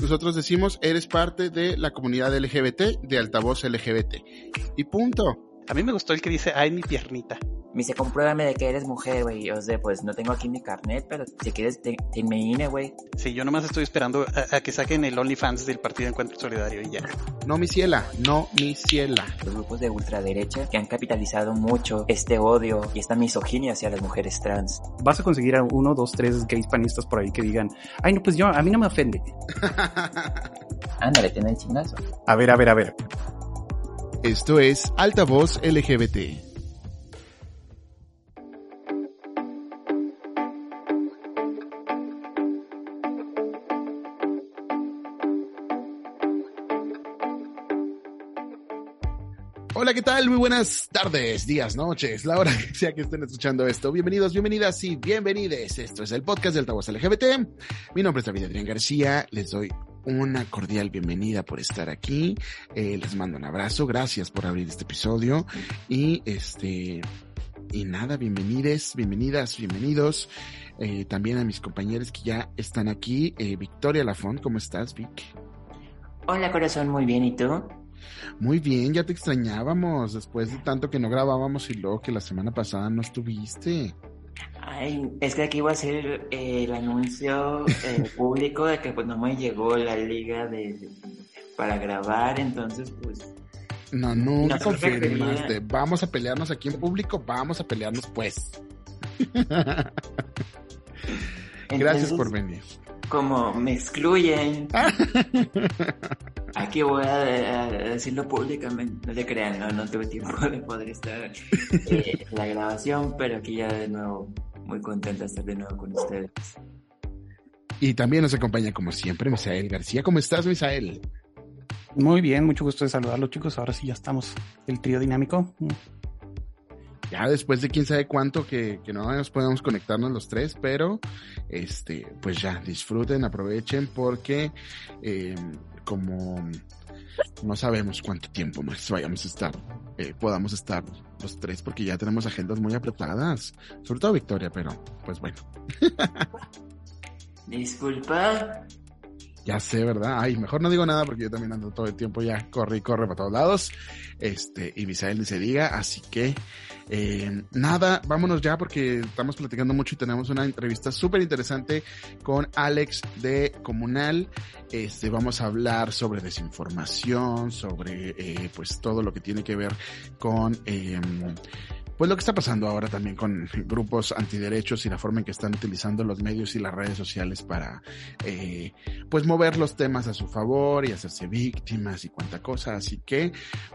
nosotros decimos, eres parte de la comunidad LGBT, de altavoz LGBT. Y punto. A mí me gustó el que dice, ay, mi piernita. Me dice, compruébame de que eres mujer, güey. O sea, pues no tengo aquí mi carnet, pero si quieres, te, te INE, güey. Sí, yo nomás estoy esperando a, que saquen el OnlyFans del Partido Encuentro Solidario y ya. No, mi ciela, no, mi ciela. Los grupos de ultraderecha que han capitalizado mucho este odio y esta misoginia hacia las mujeres trans. Vas a conseguir a uno, dos, tres gays panistas por ahí que digan, ay, no, pues yo, a mí no me ofende. Ándale, ten el chingazo. A ver, a ver, a ver. Esto es Altavoz LGBT. ¿Qué tal? Muy buenas tardes, días, noches, la hora que sea que estén escuchando esto. Bienvenidos, bienvenidas y bienvenides. Esto es el podcast del Altavoz LGBT. Mi nombre es David Adrián García. Les doy una cordial bienvenida por estar aquí. Eh, les mando un abrazo. Gracias por abrir este episodio. Y este, y nada, bienvenides, bienvenidas, bienvenidos. Eh, también a mis compañeros que ya están aquí. Eh, Victoria Lafont, ¿cómo estás, Vic? Hola, corazón, muy bien. ¿Y tú? Muy bien, ya te extrañábamos después de tanto que no grabábamos y luego que la semana pasada no estuviste. Ay, es que aquí iba a ser eh, el anuncio eh, público de que pues no me llegó la liga de, para grabar, entonces pues... No, no, no confirmas de vamos a pelearnos aquí en público, vamos a pelearnos pues. Gracias por venir. Como me excluyen. Aquí voy a, decirlo públicamente, no le crean, no, tuve tiempo de poder estar eh, en la grabación, pero aquí ya de nuevo, muy contenta de estar de nuevo con ustedes. Y también nos acompaña como siempre Misael García. ¿Cómo estás, Misael? Muy bien, mucho gusto de saludarlos chicos. Ahora sí ya estamos el trío dinámico ya después de quién sabe cuánto que, que no nos podemos conectarnos los tres, pero este, pues ya disfruten, aprovechen porque eh, como no sabemos cuánto tiempo más vayamos a estar, eh, podamos estar los tres porque ya tenemos agendas muy apretadas, sobre todo Victoria, pero pues bueno. Disculpa. Ya sé, ¿verdad? Ay, mejor no digo nada porque yo también ando todo el tiempo ya corre y corre para todos lados. Este, y Misael ni se diga, así que eh, nada, vámonos ya porque estamos platicando mucho y tenemos una entrevista súper interesante con Alex de Comunal. Este, vamos a hablar sobre desinformación, sobre eh, pues todo lo que tiene que ver con eh, pues lo que está pasando ahora también con grupos antiderechos y la forma en que están utilizando los medios y las redes sociales para eh, pues mover los temas a su favor y hacerse víctimas y cuanta cosa. Así que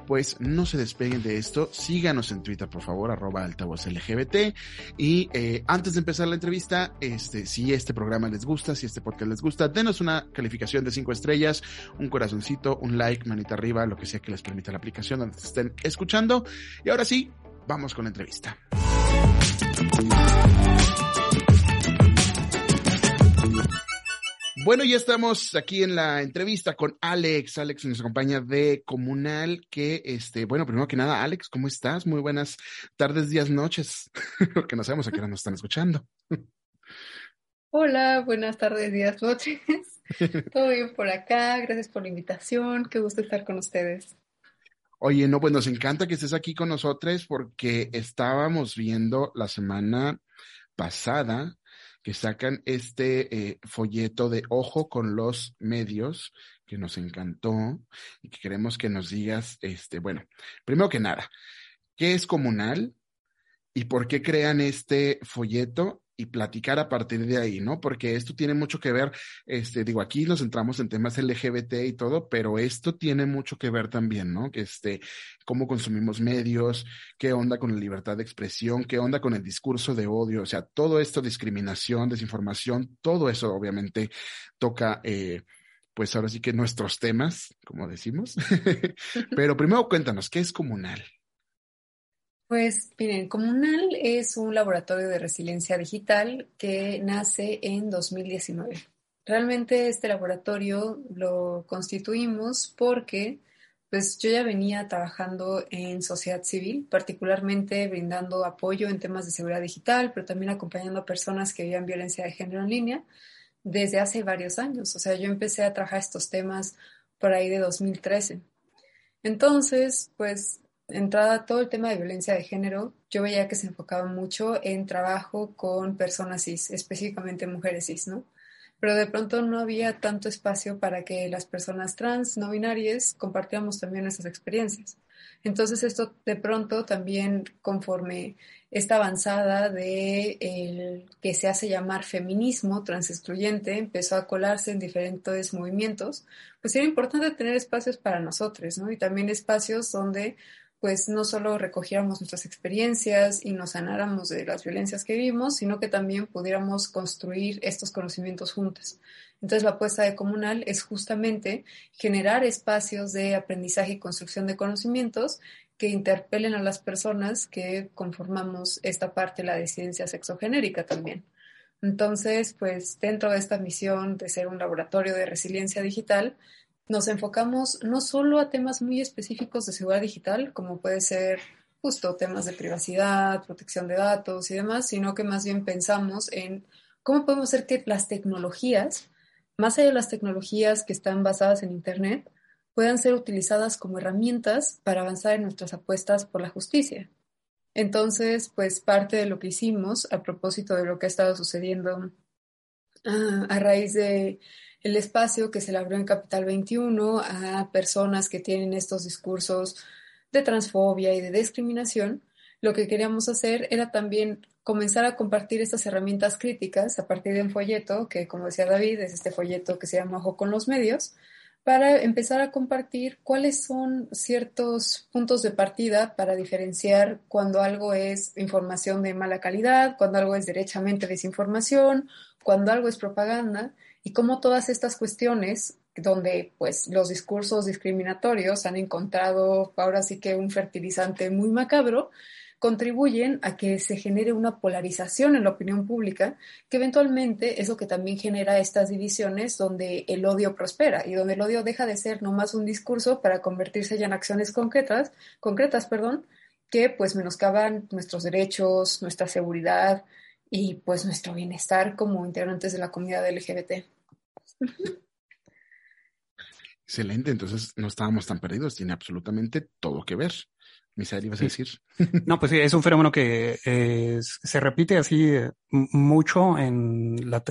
pues no se despeguen de esto. Síganos en Twitter, por favor, arroba altavoz LGBT. Y eh, antes de empezar la entrevista, este, si este programa les gusta, si este podcast les gusta, denos una calificación de cinco estrellas, un corazoncito, un like, manita arriba, lo que sea que les permita la aplicación donde estén escuchando. Y ahora sí, Vamos con la entrevista. Bueno, ya estamos aquí en la entrevista con Alex. Alex nos acompaña de Comunal, que este, bueno, primero que nada, Alex, ¿cómo estás? Muy buenas tardes, días, noches, porque no sabemos a qué hora nos están escuchando. Hola, buenas tardes, días, noches. Todo bien por acá, gracias por la invitación, qué gusto estar con ustedes. Oye, no, pues nos encanta que estés aquí con nosotros porque estábamos viendo la semana pasada que sacan este eh, folleto de ojo con los medios que nos encantó y que queremos que nos digas, este, bueno, primero que nada, ¿qué es comunal y por qué crean este folleto y platicar a partir de ahí, ¿no? Porque esto tiene mucho que ver, este, digo, aquí nos centramos en temas LGBT y todo, pero esto tiene mucho que ver también, ¿no? Que este, cómo consumimos medios, qué onda con la libertad de expresión, qué onda con el discurso de odio, o sea, todo esto, discriminación, desinformación, todo eso obviamente toca, eh, pues ahora sí que nuestros temas, como decimos. pero primero cuéntanos, ¿qué es comunal? Pues miren, Comunal es un laboratorio de resiliencia digital que nace en 2019. Realmente este laboratorio lo constituimos porque pues yo ya venía trabajando en sociedad civil, particularmente brindando apoyo en temas de seguridad digital, pero también acompañando a personas que vivían violencia de género en línea desde hace varios años. O sea, yo empecé a trabajar estos temas por ahí de 2013. Entonces, pues entrada todo el tema de violencia de género, yo veía que se enfocaba mucho en trabajo con personas cis, específicamente mujeres cis, ¿no? Pero de pronto no había tanto espacio para que las personas trans, no binarias, compartiéramos también nuestras experiencias. Entonces esto de pronto también conforme esta avanzada de el que se hace llamar feminismo transexcluyente empezó a colarse en diferentes movimientos, pues era importante tener espacios para nosotros, ¿no? Y también espacios donde pues no solo recogiéramos nuestras experiencias y nos sanáramos de las violencias que vivimos, sino que también pudiéramos construir estos conocimientos juntos. Entonces, la apuesta de Comunal es justamente generar espacios de aprendizaje y construcción de conocimientos que interpelen a las personas que conformamos esta parte la disidencia sexogenérica también. Entonces, pues dentro de esta misión de ser un laboratorio de resiliencia digital, nos enfocamos no solo a temas muy específicos de seguridad digital, como puede ser justo temas de privacidad, protección de datos y demás, sino que más bien pensamos en cómo podemos hacer que las tecnologías, más allá de las tecnologías que están basadas en Internet, puedan ser utilizadas como herramientas para avanzar en nuestras apuestas por la justicia. Entonces, pues parte de lo que hicimos a propósito de lo que ha estado sucediendo ah, a raíz de el espacio que se le abrió en Capital 21 a personas que tienen estos discursos de transfobia y de discriminación, lo que queríamos hacer era también comenzar a compartir estas herramientas críticas a partir de un folleto, que como decía David, es este folleto que se llama Ojo con los medios, para empezar a compartir cuáles son ciertos puntos de partida para diferenciar cuando algo es información de mala calidad, cuando algo es derechamente desinformación, cuando algo es propaganda y cómo todas estas cuestiones donde pues los discursos discriminatorios han encontrado ahora sí que un fertilizante muy macabro, contribuyen a que se genere una polarización en la opinión pública, que eventualmente es lo que también genera estas divisiones donde el odio prospera y donde el odio deja de ser nomás un discurso para convertirse ya en acciones concretas, concretas, perdón, que pues menoscaban nuestros derechos, nuestra seguridad y pues nuestro bienestar como integrantes de la comunidad LGBT. Excelente, entonces no estábamos tan perdidos, tiene absolutamente todo que ver. Misael, ibas a decir. No, pues sí, es un fenómeno que eh, se repite así eh, mucho en la,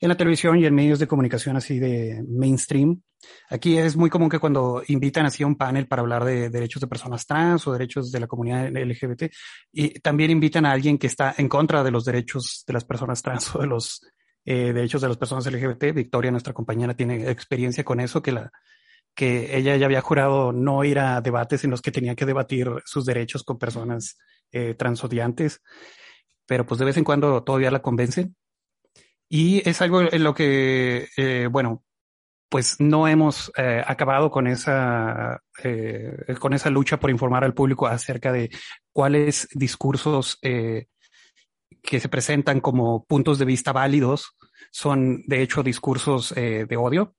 en la televisión y en medios de comunicación así de mainstream. Aquí es muy común que cuando invitan así a un panel para hablar de derechos de personas trans o derechos de la comunidad LGBT, y también invitan a alguien que está en contra de los derechos de las personas trans o de los eh, derechos de las personas LGBT. Victoria, nuestra compañera, tiene experiencia con eso, que, la, que ella ya había jurado no ir a debates en los que tenía que debatir sus derechos con personas eh, transodiantes, pero pues de vez en cuando todavía la convencen. Y es algo en lo que, eh, bueno, pues no hemos eh, acabado con esa, eh, con esa lucha por informar al público acerca de cuáles discursos que se presentan como puntos de vista válidos son de hecho discursos de odio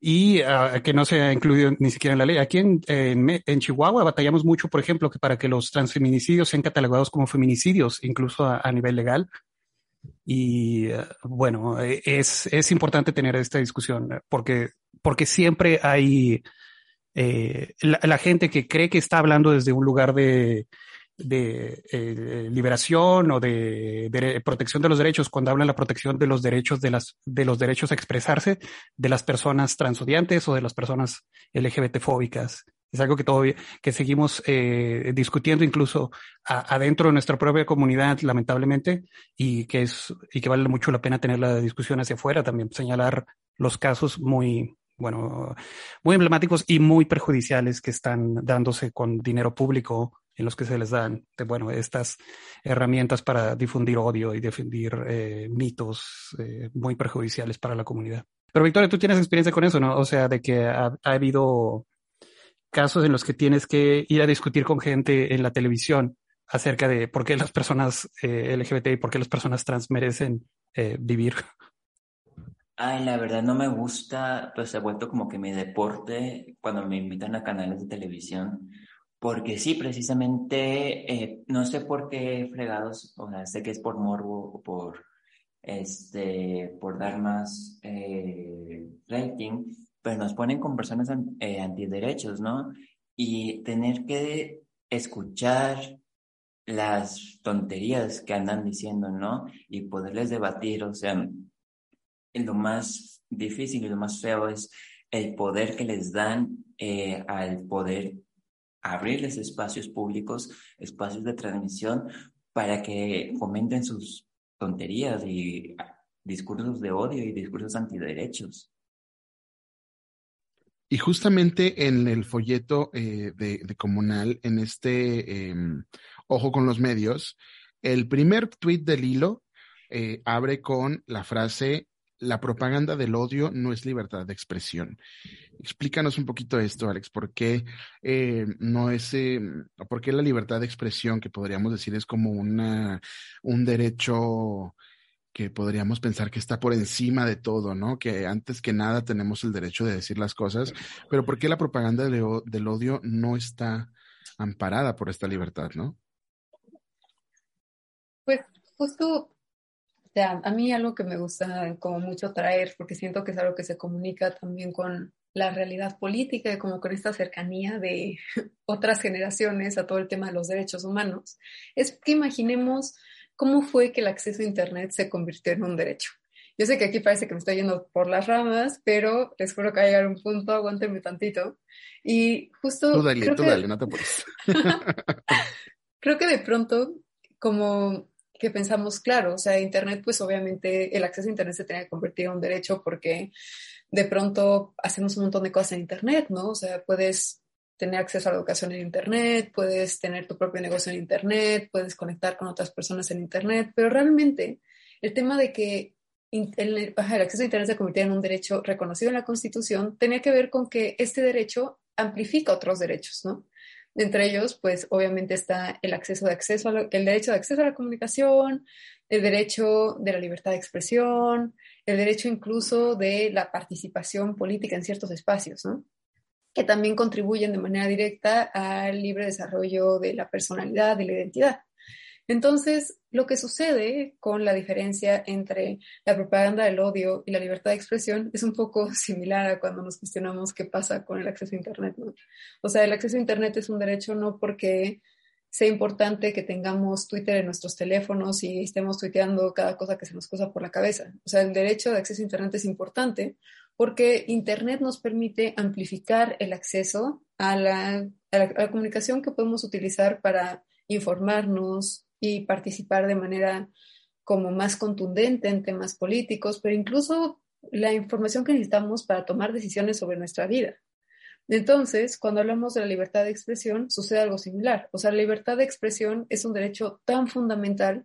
y uh, que no se ha incluido ni siquiera en la ley. Aquí en, en, Chihuahua batallamos mucho, por ejemplo, que para que los transfeminicidios sean catalogados como feminicidios, incluso a, nivel legal. Y uh, bueno, es, es importante tener esta discusión porque, porque siempre hay eh, la gente que cree que está hablando desde un lugar de, de eh, liberación o de, protección de los derechos, cuando habla de la protección de los derechos de las de los derechos a expresarse de las personas transodiantes o de las personas LGBT fóbicas. Es algo que todavía, que seguimos eh, discutiendo incluso adentro de nuestra propia comunidad, lamentablemente, y que es, y que vale mucho la pena tener la discusión hacia afuera también, señalar los casos muy, bueno, muy emblemáticos y muy perjudiciales que están dándose con dinero público en los que se les dan, de, bueno, estas herramientas para difundir odio y difundir eh, mitos eh, muy perjudiciales para la comunidad. Pero Victoria, tú tienes experiencia con eso, ¿no? O sea, de que ha, habido casos en los que tienes que ir a discutir con gente en la televisión acerca de por qué las personas eh, LGBT y por qué las personas trans merecen vivir. Ay, la verdad no me gusta, pues se ha vuelto como que mi deporte cuando me invitan a canales de televisión porque sí, precisamente, eh, no sé por qué fregados, o sea, sé que es por morbo o por, este, por dar más eh, rating, pero nos ponen con personas eh, antiderechos, ¿no? Y tener que escuchar las tonterías que andan diciendo, ¿no? Y poderles debatir, o sea, lo más difícil y lo más feo es el poder que les dan al poder abrirles espacios públicos, espacios de transmisión para que fomenten sus tonterías y discursos de odio y discursos antiderechos. Y justamente en el folleto eh, de, Comunal, en este em, Ojo con los Medios, el primer tuit del hilo eh, abre con la frase la propaganda del odio no es libertad de expresión. Explícanos un poquito esto, Alex, ¿por qué eh, no es, eh, por qué la libertad de expresión, que podríamos decir es como una, un derecho que podríamos pensar que está por encima de todo, ¿no? Que antes que nada tenemos el derecho de decir las cosas, pero ¿por qué la propaganda del odio no está amparada por esta libertad, ¿no? Pues justo sea, a mí algo que me gusta como mucho traer, porque siento que es algo que se comunica también con la realidad política y como con esta cercanía de otras generaciones a todo el tema de los derechos humanos, es que imaginemos cómo fue que el acceso a Internet se convirtió en un derecho. Yo sé que aquí parece que me estoy yendo por las ramas, pero les juro que va a llegar un punto, aguántenme tantito. Y justo... Tú dale, tú dale, no te apures. creo que de pronto, como que pensamos, claro, o sea, Internet, pues obviamente el acceso a Internet se tiene que convertir en un derecho porque de pronto hacemos un montón de cosas en Internet, ¿no? O sea, puedes tener acceso a la educación en Internet, puedes tener tu propio negocio en Internet, puedes conectar con otras personas en Internet, pero realmente el tema de que el, acceso a Internet se convirtiera en un derecho reconocido en la Constitución tenía que ver con que este derecho amplifica otros derechos, ¿no? Entre ellos, pues obviamente está el acceso de acceso a el derecho de acceso a la comunicación, el derecho de la libertad de expresión, el derecho incluso de la participación política en ciertos espacios, ¿no? que también contribuyen de manera directa al libre desarrollo de la personalidad y la identidad. Entonces, lo que sucede con la diferencia entre la propaganda del odio y la libertad de expresión es un poco similar a cuando nos cuestionamos qué pasa con el acceso a Internet. ¿no? O sea, el acceso a Internet es un derecho no porque sea importante que tengamos Twitter en nuestros teléfonos y estemos tuiteando cada cosa que se nos cosa por la cabeza. O sea, el derecho de acceso a Internet es importante porque Internet nos permite amplificar el acceso a la, a la comunicación que podemos utilizar para informarnos, y participar de manera como más contundente en temas políticos, pero incluso la información que necesitamos para tomar decisiones sobre nuestra vida. Entonces, cuando hablamos de la libertad de expresión, sucede algo similar. O sea, la libertad de expresión es un derecho tan fundamental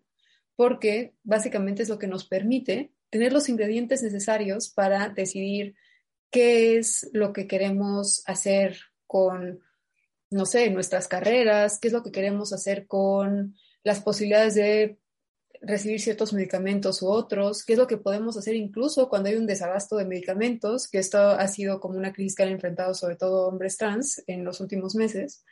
porque básicamente es lo que nos permite tener los ingredientes necesarios para decidir qué es lo que queremos hacer con, no sé, nuestras carreras, qué es lo que queremos hacer con las posibilidades de recibir ciertos medicamentos u otros, qué es lo que podemos hacer incluso cuando hay un desabasto de medicamentos, que esto ha sido como una crisis que han enfrentado sobre todo hombres trans en los últimos meses.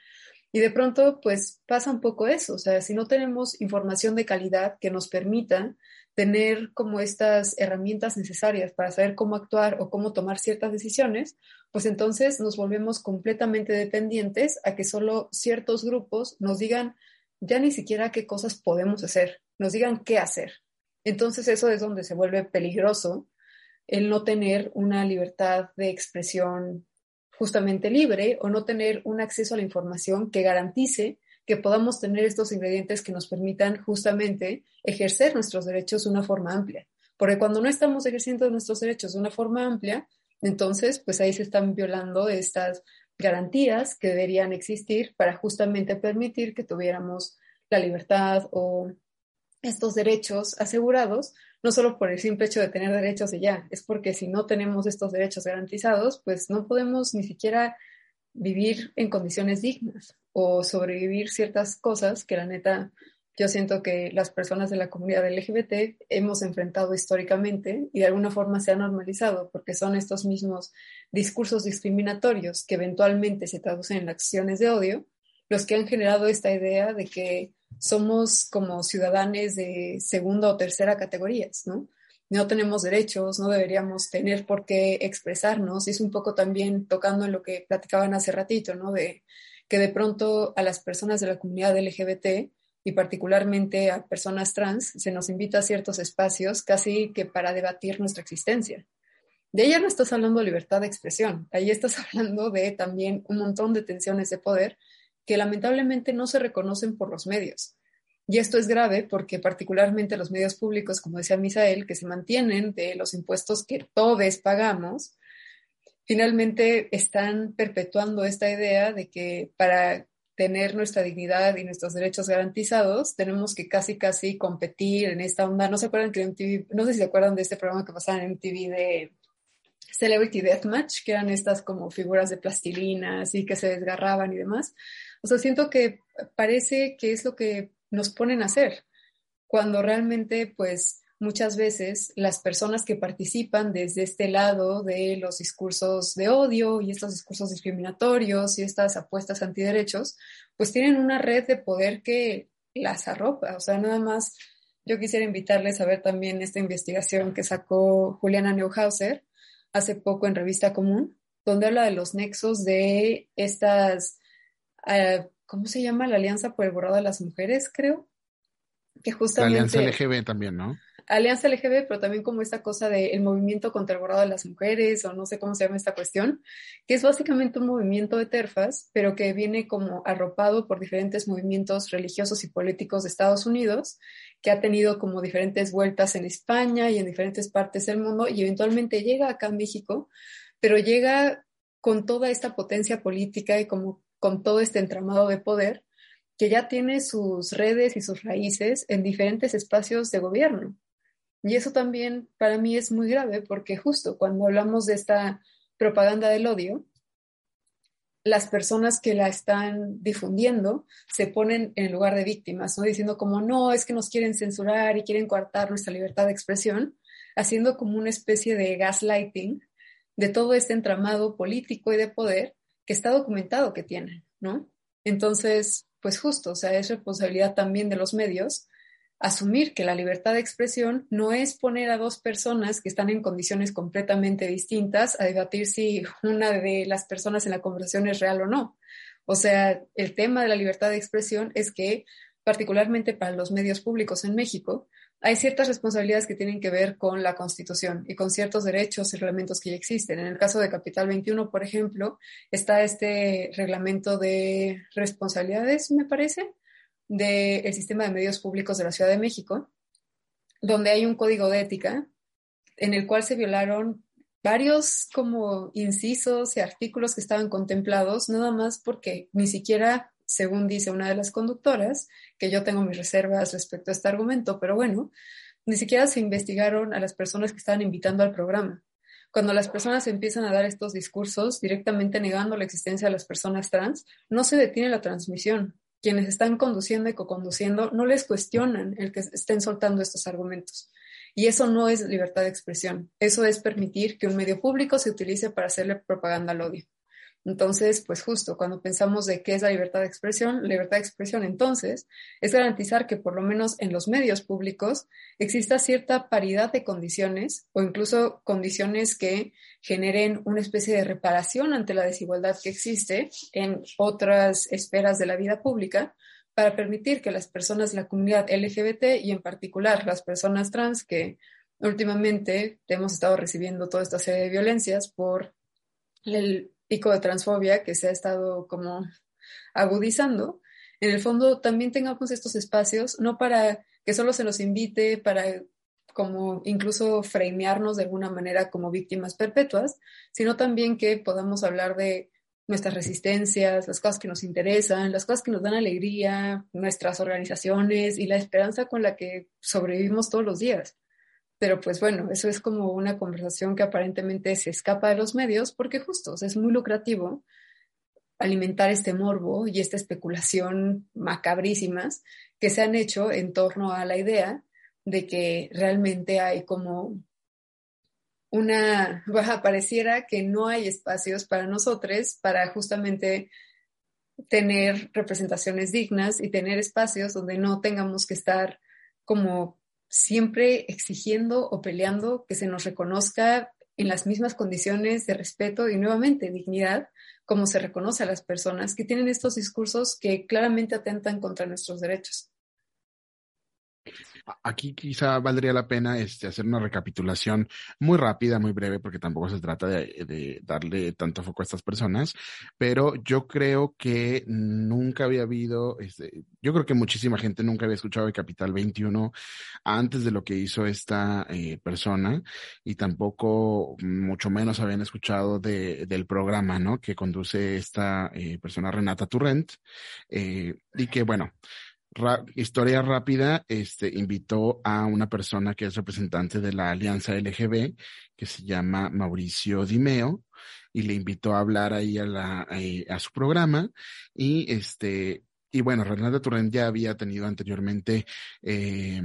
Y de pronto, pues pasa un poco eso, o sea, si no tenemos información de calidad que nos permita tener como estas herramientas necesarias para saber cómo actuar o cómo tomar ciertas decisiones, pues entonces nos volvemos completamente dependientes a que solo ciertos grupos nos digan ya ni siquiera qué cosas podemos hacer, nos digan qué hacer. Entonces eso es donde se vuelve peligroso el no tener una libertad de expresión justamente libre o no tener un acceso a la información que garantice que podamos tener estos ingredientes que nos permitan justamente ejercer nuestros derechos de una forma amplia. Porque cuando no estamos ejerciendo nuestros derechos de una forma amplia, entonces, pues ahí se están violando estas garantías que deberían existir para justamente permitir que tuviéramos la libertad o estos derechos asegurados, no solo por el simple hecho de tener derechos y ya, es porque si no tenemos estos derechos garantizados, pues no podemos ni siquiera vivir en condiciones dignas o sobrevivir ciertas cosas que la neta yo siento que las personas de la comunidad LGBT hemos enfrentado históricamente y de alguna forma se ha normalizado porque son estos mismos discursos discriminatorios que eventualmente se traducen en acciones de odio los que han generado esta idea de que somos como ciudadanos de segunda o tercera categorías, ¿no? No tenemos derechos, no deberíamos tener por qué expresarnos. Es un poco también tocando en lo que platicaban hace ratito, ¿no? De que de pronto a las personas de la comunidad LGBT y particularmente a personas trans se nos invita a ciertos espacios casi que para debatir nuestra existencia. De ella no estás hablando de libertad de expresión, ahí estás hablando de también un montón de tensiones de poder que lamentablemente no se reconocen por los medios. Y esto es grave porque particularmente los medios públicos, como decía Misael, que se mantienen de los impuestos que todos pagamos, finalmente están perpetuando esta idea de que para tener nuestra dignidad y nuestros derechos garantizados, tenemos que casi, casi competir en esta onda. ¿No se acuerdan que en TV, no sé si se acuerdan de este programa que pasaba en MTV de Celebrity Deathmatch, que eran estas como figuras de plastilina, así que se desgarraban y demás? O sea, siento que parece que es lo que nos ponen a hacer, cuando realmente, pues, muchas veces las personas que participan desde este lado de los discursos de odio y estos discursos discriminatorios y estas apuestas antiderechos, pues tienen una red de poder que las arropa. O sea, nada más yo quisiera invitarles a ver también esta investigación que sacó Juliana Neuhauser hace poco en Revista Común, donde habla de los nexos de estas ¿cómo se llama? La Alianza por el Borrado de las Mujeres, creo. Que justamente... La Alianza LGB también, ¿no? Alianza LGB, pero también como esta cosa del movimiento contra el borrado de las mujeres, o no sé cómo se llama esta cuestión, que es básicamente un movimiento de terfas, pero que viene como arropado por diferentes movimientos religiosos y políticos de Estados Unidos, que ha tenido como diferentes vueltas en España y en diferentes partes del mundo, y eventualmente llega acá a México, pero llega con toda esta potencia política y como con todo este entramado de poder que ya tiene sus redes y sus raíces en diferentes espacios de gobierno. Y eso también para mí es muy grave porque justo cuando hablamos de esta propaganda del odio, las personas que la están difundiendo se ponen en lugar de víctimas, ¿no? Diciendo como, no, es que nos quieren censurar y quieren coartar nuestra libertad de expresión, haciendo como una especie de gaslighting de todo este entramado político y de poder que está documentado que tienen, ¿no? Entonces, pues justo, o sea, es responsabilidad también de los medios asumir que la libertad de expresión no es poner a dos personas que están en condiciones completamente distintas a debatir si una de las personas en la conversación es real o no. O sea, el tema de la libertad de expresión es que, particularmente para los medios públicos en México, hay ciertas responsabilidades que tienen que ver con la Constitución y con ciertos derechos y reglamentos que ya existen. En el caso de Capital 21, por ejemplo, está este reglamento de responsabilidades, me parece, del sistema de medios públicos de la Ciudad de México, donde hay un código de ética en el cual se violaron varios como incisos y artículos que estaban contemplados, nada más porque ni siquiera según dice una de las conductoras, que yo tengo mis reservas respecto a este argumento, pero bueno, ni siquiera se investigaron a las personas que estaban invitando al programa. Cuando las personas empiezan a dar estos discursos directamente negando la existencia de las personas trans, no se detiene la transmisión. Quienes están conduciendo y co-conduciendo no les cuestionan el que estén soltando estos argumentos. Y eso no es libertad de expresión. Eso es permitir que un medio público se utilice para hacerle propaganda al odio. Entonces, pues justo cuando pensamos de qué es la libertad de expresión, libertad de expresión entonces es garantizar que por lo menos en los medios públicos exista cierta paridad de condiciones o incluso condiciones que generen una especie de reparación ante la desigualdad que existe en otras esferas de la vida pública para permitir que las personas la comunidad LGBT y en particular las personas trans que últimamente hemos estado recibiendo toda esta serie de violencias por el pico de transfobia que se ha estado como agudizando, en el fondo también tengamos estos espacios, no para que solo se nos invite, para como incluso framearnos de alguna manera como víctimas perpetuas, sino también que podamos hablar de nuestras resistencias, las cosas que nos interesan, las cosas que nos dan alegría, nuestras organizaciones y la esperanza con la que sobrevivimos todos los días. Pero pues bueno, eso es como una conversación que aparentemente se escapa de los medios porque justo es muy lucrativo alimentar este morbo y esta especulación macabrísimas que se han hecho en torno a la idea de que realmente hay como una, pareciera que no hay espacios para nosotros para justamente tener representaciones dignas y tener espacios donde no tengamos que estar como siempre exigiendo o peleando que se nos reconozca en las mismas condiciones de respeto y nuevamente dignidad, como se reconoce a las personas que tienen estos discursos que claramente atentan contra nuestros derechos. Aquí quizá valdría la pena este, hacer una recapitulación muy rápida, muy breve, porque tampoco se trata de, darle tanto foco a estas personas, pero yo creo que nunca había habido, este, yo creo que muchísima gente nunca había escuchado de Capital 21 antes de lo que hizo esta eh, persona y tampoco, mucho menos habían escuchado de, del programa, ¿no? Que conduce esta eh, persona Renata Turrent eh, y que, bueno, historia rápida, este, invitó a una persona que es representante de la Alianza LGB, que se llama Mauricio Dimeo, y le invitó a hablar ahí a, la, eh, a su programa. Y este, y bueno, Renata Turren ya había tenido anteriormente eh,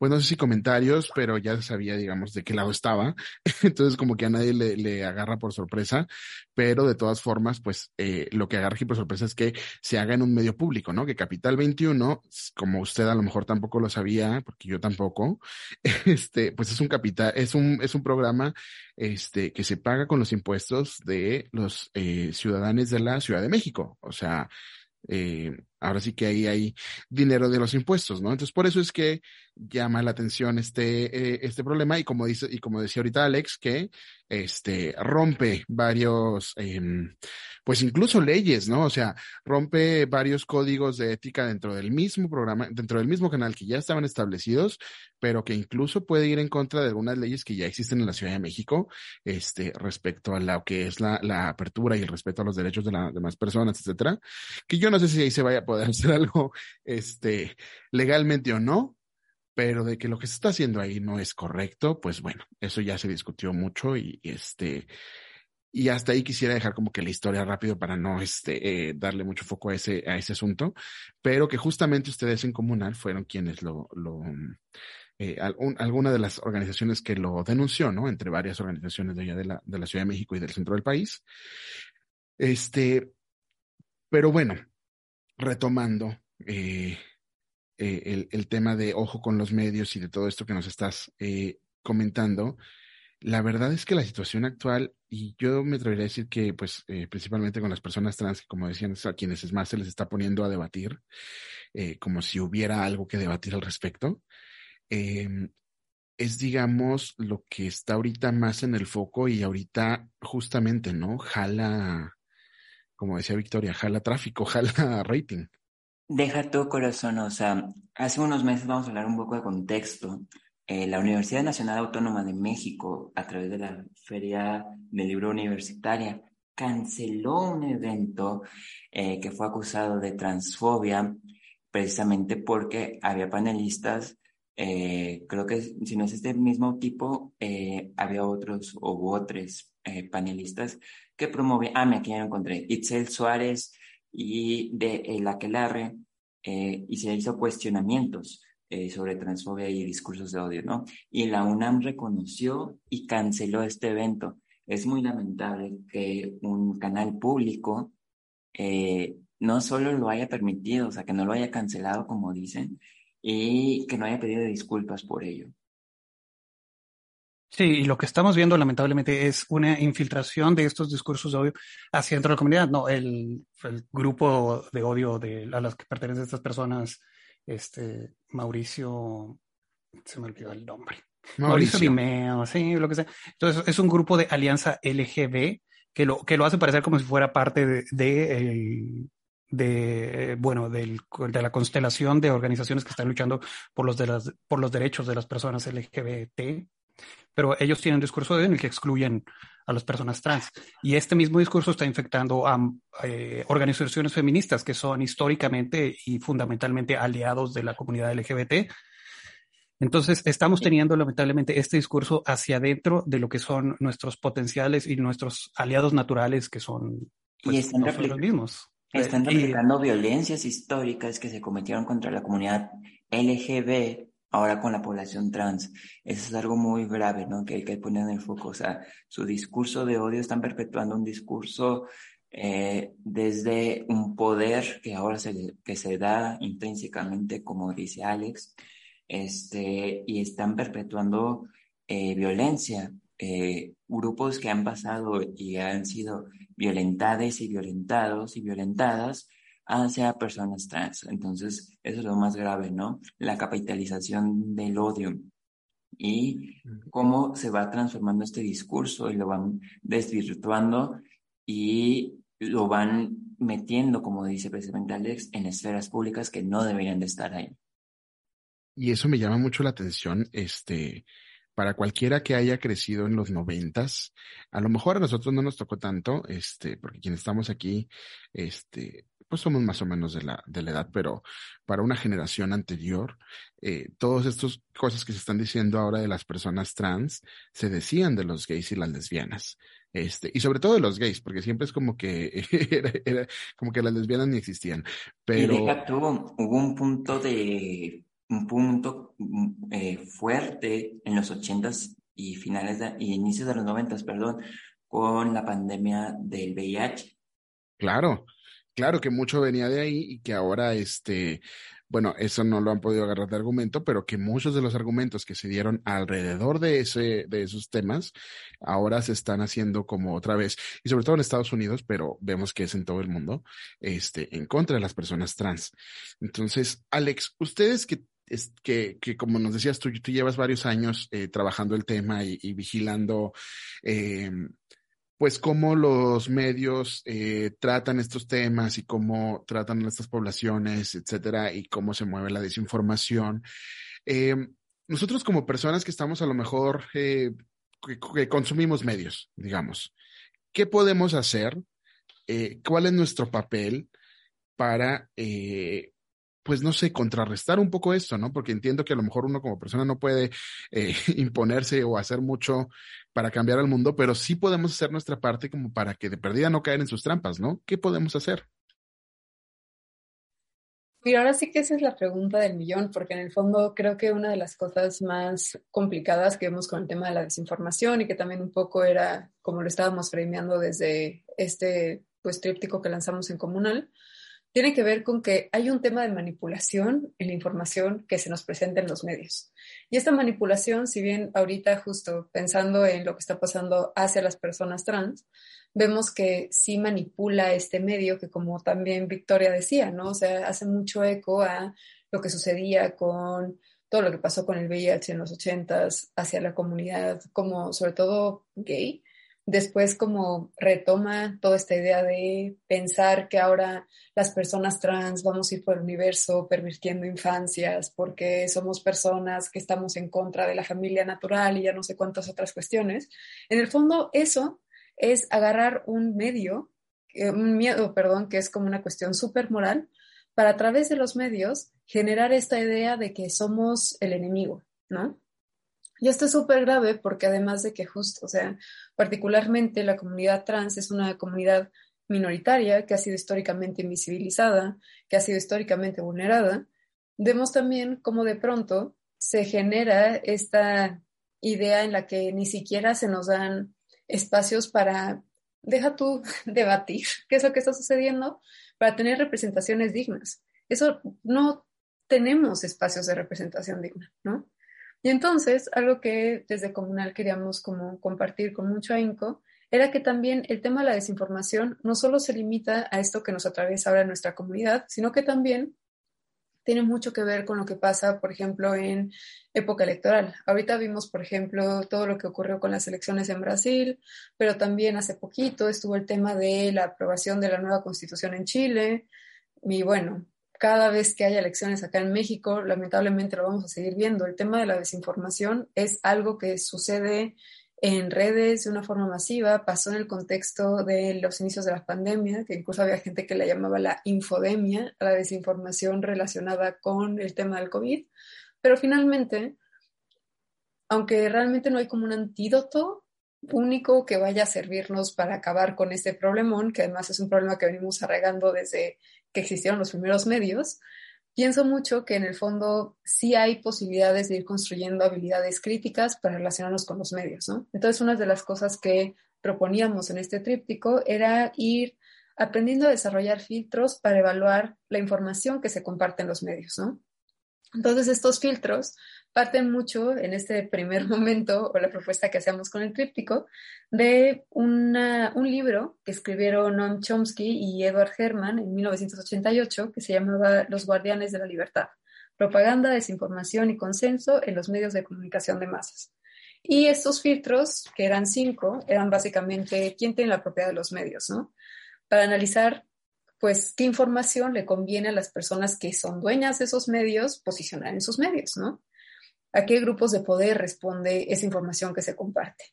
pues no sé si comentarios, pero ya sabía, digamos, de qué lado estaba. Entonces, como que a nadie le, le agarra por sorpresa, pero de todas formas, pues eh, lo que agarra aquí por sorpresa es que se haga en un medio público, ¿no? Que Capital 21, como usted a lo mejor tampoco lo sabía, porque yo tampoco, este, pues es un capital, es un, es un programa, este, que se paga con los impuestos de los eh, ciudadanos de la Ciudad de México. O sea, eh, ahora sí que ahí hay dinero de los impuestos, ¿no? Entonces, por eso es que llama la atención este, eh, este problema y como dice, y como decía ahorita Alex, que este rompe varios, em, pues incluso leyes, ¿no? O sea, rompe varios códigos de ética dentro del mismo programa, dentro del mismo canal que ya estaban establecidos, pero que incluso puede ir en contra de algunas leyes que ya existen en la Ciudad de México, este, respecto a lo que es la, la apertura y el respeto a los derechos de las demás personas, etcétera. Que yo no sé si ahí se vaya poder hacer algo, este, legalmente o no, pero de que lo que se está haciendo ahí no es correcto, pues bueno, eso ya se discutió mucho y, este, y hasta ahí quisiera dejar como que la historia rápido para no este, eh, darle mucho foco a ese, a ese asunto, pero que justamente ustedes en Comunal fueron quienes lo, lo eh, alguna de las organizaciones que lo denunció, ¿no? Entre varias organizaciones de allá de la, de la Ciudad de México y del centro del país. Este, pero bueno, retomando, eh, eh, el, tema de ojo con los medios y de todo esto que nos estás eh, comentando, la verdad es que la situación actual, y yo me atrevería a decir que, pues, principalmente con las personas trans, que como decían, a quienes es más se les está poniendo a debatir, como si hubiera algo que debatir al respecto, em, es, digamos, lo que está ahorita más en el foco y ahorita justamente, ¿no? Jala, como decía Victoria, jala tráfico, jala rating. Deja tu corazón, o sea, hace unos meses vamos a hablar un poco de contexto. Eh, la Universidad Nacional Autónoma de México, a través de la Feria del Libro Universitaria, canceló un evento eh, que fue acusado de transfobia, precisamente porque había panelistas, eh, creo que si no es este mismo tipo, había otros o otros panelistas que promovían, ah, me aquí lo encontré, Itzel Suárez, y de el aquelarre eh, y se hizo cuestionamientos eh, sobre transfobia y discursos de odio, ¿no? Y la UNAM reconoció y canceló este evento. Es muy lamentable que un canal público eh, no solo lo haya permitido, o sea, que no lo haya cancelado, como dicen, y que no haya pedido disculpas por ello. Sí, y lo que estamos viendo lamentablemente es una infiltración de estos discursos de odio hacia dentro de la comunidad. No, el, grupo de odio de, a los que pertenecen estas personas, este, Mauricio, se me olvidó el nombre. Mauricio, Dimeo, sí, lo que sea. Entonces, es un grupo de alianza LGB que lo, que lo hace parecer como si fuera parte de, de, de bueno, del, de la constelación de organizaciones que están luchando por los, de las, por los derechos de las personas LGBT, pero ellos tienen un discurso en el que excluyen a las personas trans. Y este mismo discurso está infectando a eh, organizaciones feministas que son históricamente y fundamentalmente aliados de la comunidad LGBT. Entonces, estamos teniendo lamentablemente este discurso hacia adentro de lo que son nuestros potenciales y nuestros aliados naturales, que son pues, y están nosotros mismos. Están Y- replicando violencias históricas que se cometieron contra la comunidad LGB, ahora con la población trans. Eso es algo muy grave, ¿no? Que hay que poner en el foco. O sea, su discurso de odio están perpetuando un discurso eh, desde un poder que ahora se, que se da intrínsecamente, como dice Alex, este, y están perpetuando eh, violencia. Eh, grupos que han pasado y han sido violentadas y violentados y violentadas hacia personas trans. Entonces, eso es lo más grave, ¿no? La capitalización del odio y cómo se va transformando este discurso y lo van desvirtuando y lo van metiendo, como dice precisamente Alex, en esferas públicas que no deberían de estar ahí. Y eso me llama mucho la atención, este, para cualquiera que haya crecido en los noventas, a lo mejor a nosotros no nos tocó tanto, este, porque quienes estamos aquí, este, pues somos más o menos de la, de la edad, pero para una generación anterior, eh, todas estas cosas que se están diciendo ahora de las personas trans, se decían de los gays y las lesbianas. Este, y sobre todo de los gays, porque siempre es como que era, era como que las lesbianas ni existían. Pero Y deja tú, hubo un punto de, un punto mm, eh, fuerte en los ochentas y finales de, y inicios de los noventas, perdón, con la pandemia del VIH. Claro, claro que mucho venía de ahí y que ahora, este, bueno, eso no lo han podido agarrar de argumento, pero que muchos de los argumentos que se dieron alrededor de ese, de esos temas, ahora se están haciendo como otra vez, y sobre todo en Estados Unidos, pero vemos que es en todo el mundo, este, en contra de las personas trans. Entonces, Alex, ustedes que es que, que como nos decías tú, tú llevas varios años eh, trabajando el tema y, vigilando eh, pues cómo los medios eh, tratan estos temas y cómo tratan a estas poblaciones, etcétera, y cómo se mueve la desinformación. Eh, nosotros como personas que estamos a lo mejor, eh, que, que, consumimos medios, digamos, ¿qué podemos hacer? ¿Cuál es nuestro papel para pues no sé, contrarrestar un poco esto, ¿no? Porque entiendo que a lo mejor uno como persona no puede imponerse o hacer mucho para cambiar al mundo, pero sí podemos hacer nuestra parte como para que de perdida no caer en sus trampas, ¿no? ¿Qué podemos hacer? Mira, ahora sí que esa es la pregunta del millón, porque en el fondo creo que una de las cosas más complicadas que vemos con el tema de la desinformación y que también un poco era como lo estábamos frameando desde este pues tríptico que lanzamos en comunal, tiene que ver con que hay un tema de manipulación en la información que se nos presenta en los medios. Y esta manipulación, si bien ahorita justo pensando en lo que está pasando hacia las personas trans, vemos que sí manipula este medio que como también Victoria decía, ¿no? O sea, hace mucho eco a lo que sucedía con todo lo que pasó con el VIH en los ochentas hacia la comunidad, como sobre todo gay, después como retoma toda esta idea de pensar que ahora las personas trans vamos a ir por el universo pervirtiendo infancias porque somos personas que estamos en contra de la familia natural y ya no sé cuántas otras cuestiones. En el fondo, eso es agarrar un medio, un miedo, perdón, que es como una cuestión súper moral, para a través de los medios generar esta idea de que somos el enemigo, ¿no? Y esto es súper grave porque además de que justo, o sea, particularmente la comunidad trans es una comunidad minoritaria que ha sido históricamente invisibilizada, que ha sido históricamente vulnerada, vemos también cómo de pronto se genera esta idea en la que ni siquiera se nos dan espacios para, deja tú debatir qué es lo que está sucediendo, para tener representaciones dignas. Eso no tenemos espacios de representación digna, ¿no? Y entonces, algo que desde Comunal queríamos como compartir con mucho ahínco, era que también el tema de la desinformación no solo se limita a esto que nos atraviesa ahora en nuestra comunidad, sino que también tiene mucho que ver con lo que pasa, por ejemplo, en época electoral. Ahorita vimos, por ejemplo, todo lo que ocurrió con las elecciones en Brasil, pero también hace poquito estuvo el tema de la aprobación de la nueva constitución en Chile. Y bueno, cada vez que haya elecciones acá en México, lamentablemente lo vamos a seguir viendo. El tema de la desinformación es algo que sucede en redes de una forma masiva, pasó en el contexto de los inicios de la pandemia, que incluso había gente que la llamaba la infodemia, la desinformación relacionada con el tema del COVID, pero finalmente, aunque realmente no hay como un antídoto único que vaya a servirnos para acabar con este problemón, que además es un problema que venimos arraigando desde que existieron los primeros medios, pienso mucho que en el fondo sí hay posibilidades de ir construyendo habilidades críticas para relacionarnos con los medios, ¿no? Entonces, una de las cosas que proponíamos en este tríptico era ir aprendiendo a desarrollar filtros para evaluar la información que se comparte en los medios, ¿no? Entonces, estos filtros parten mucho en este primer momento, o la propuesta que hacemos con el tríptico, de un libro que escribieron Noam Chomsky y Edward Herman en 1988, que se llamaba Los Guardianes de la Libertad, propaganda, desinformación y consenso en los medios de comunicación de masas. Y estos filtros, que eran cinco, eran básicamente quién tiene la propiedad de los medios, ¿no? Para analizar pues qué información le conviene a las personas que son dueñas de esos medios posicionar en sus medios, ¿no? ¿A qué grupos de poder responde esa información que se comparte?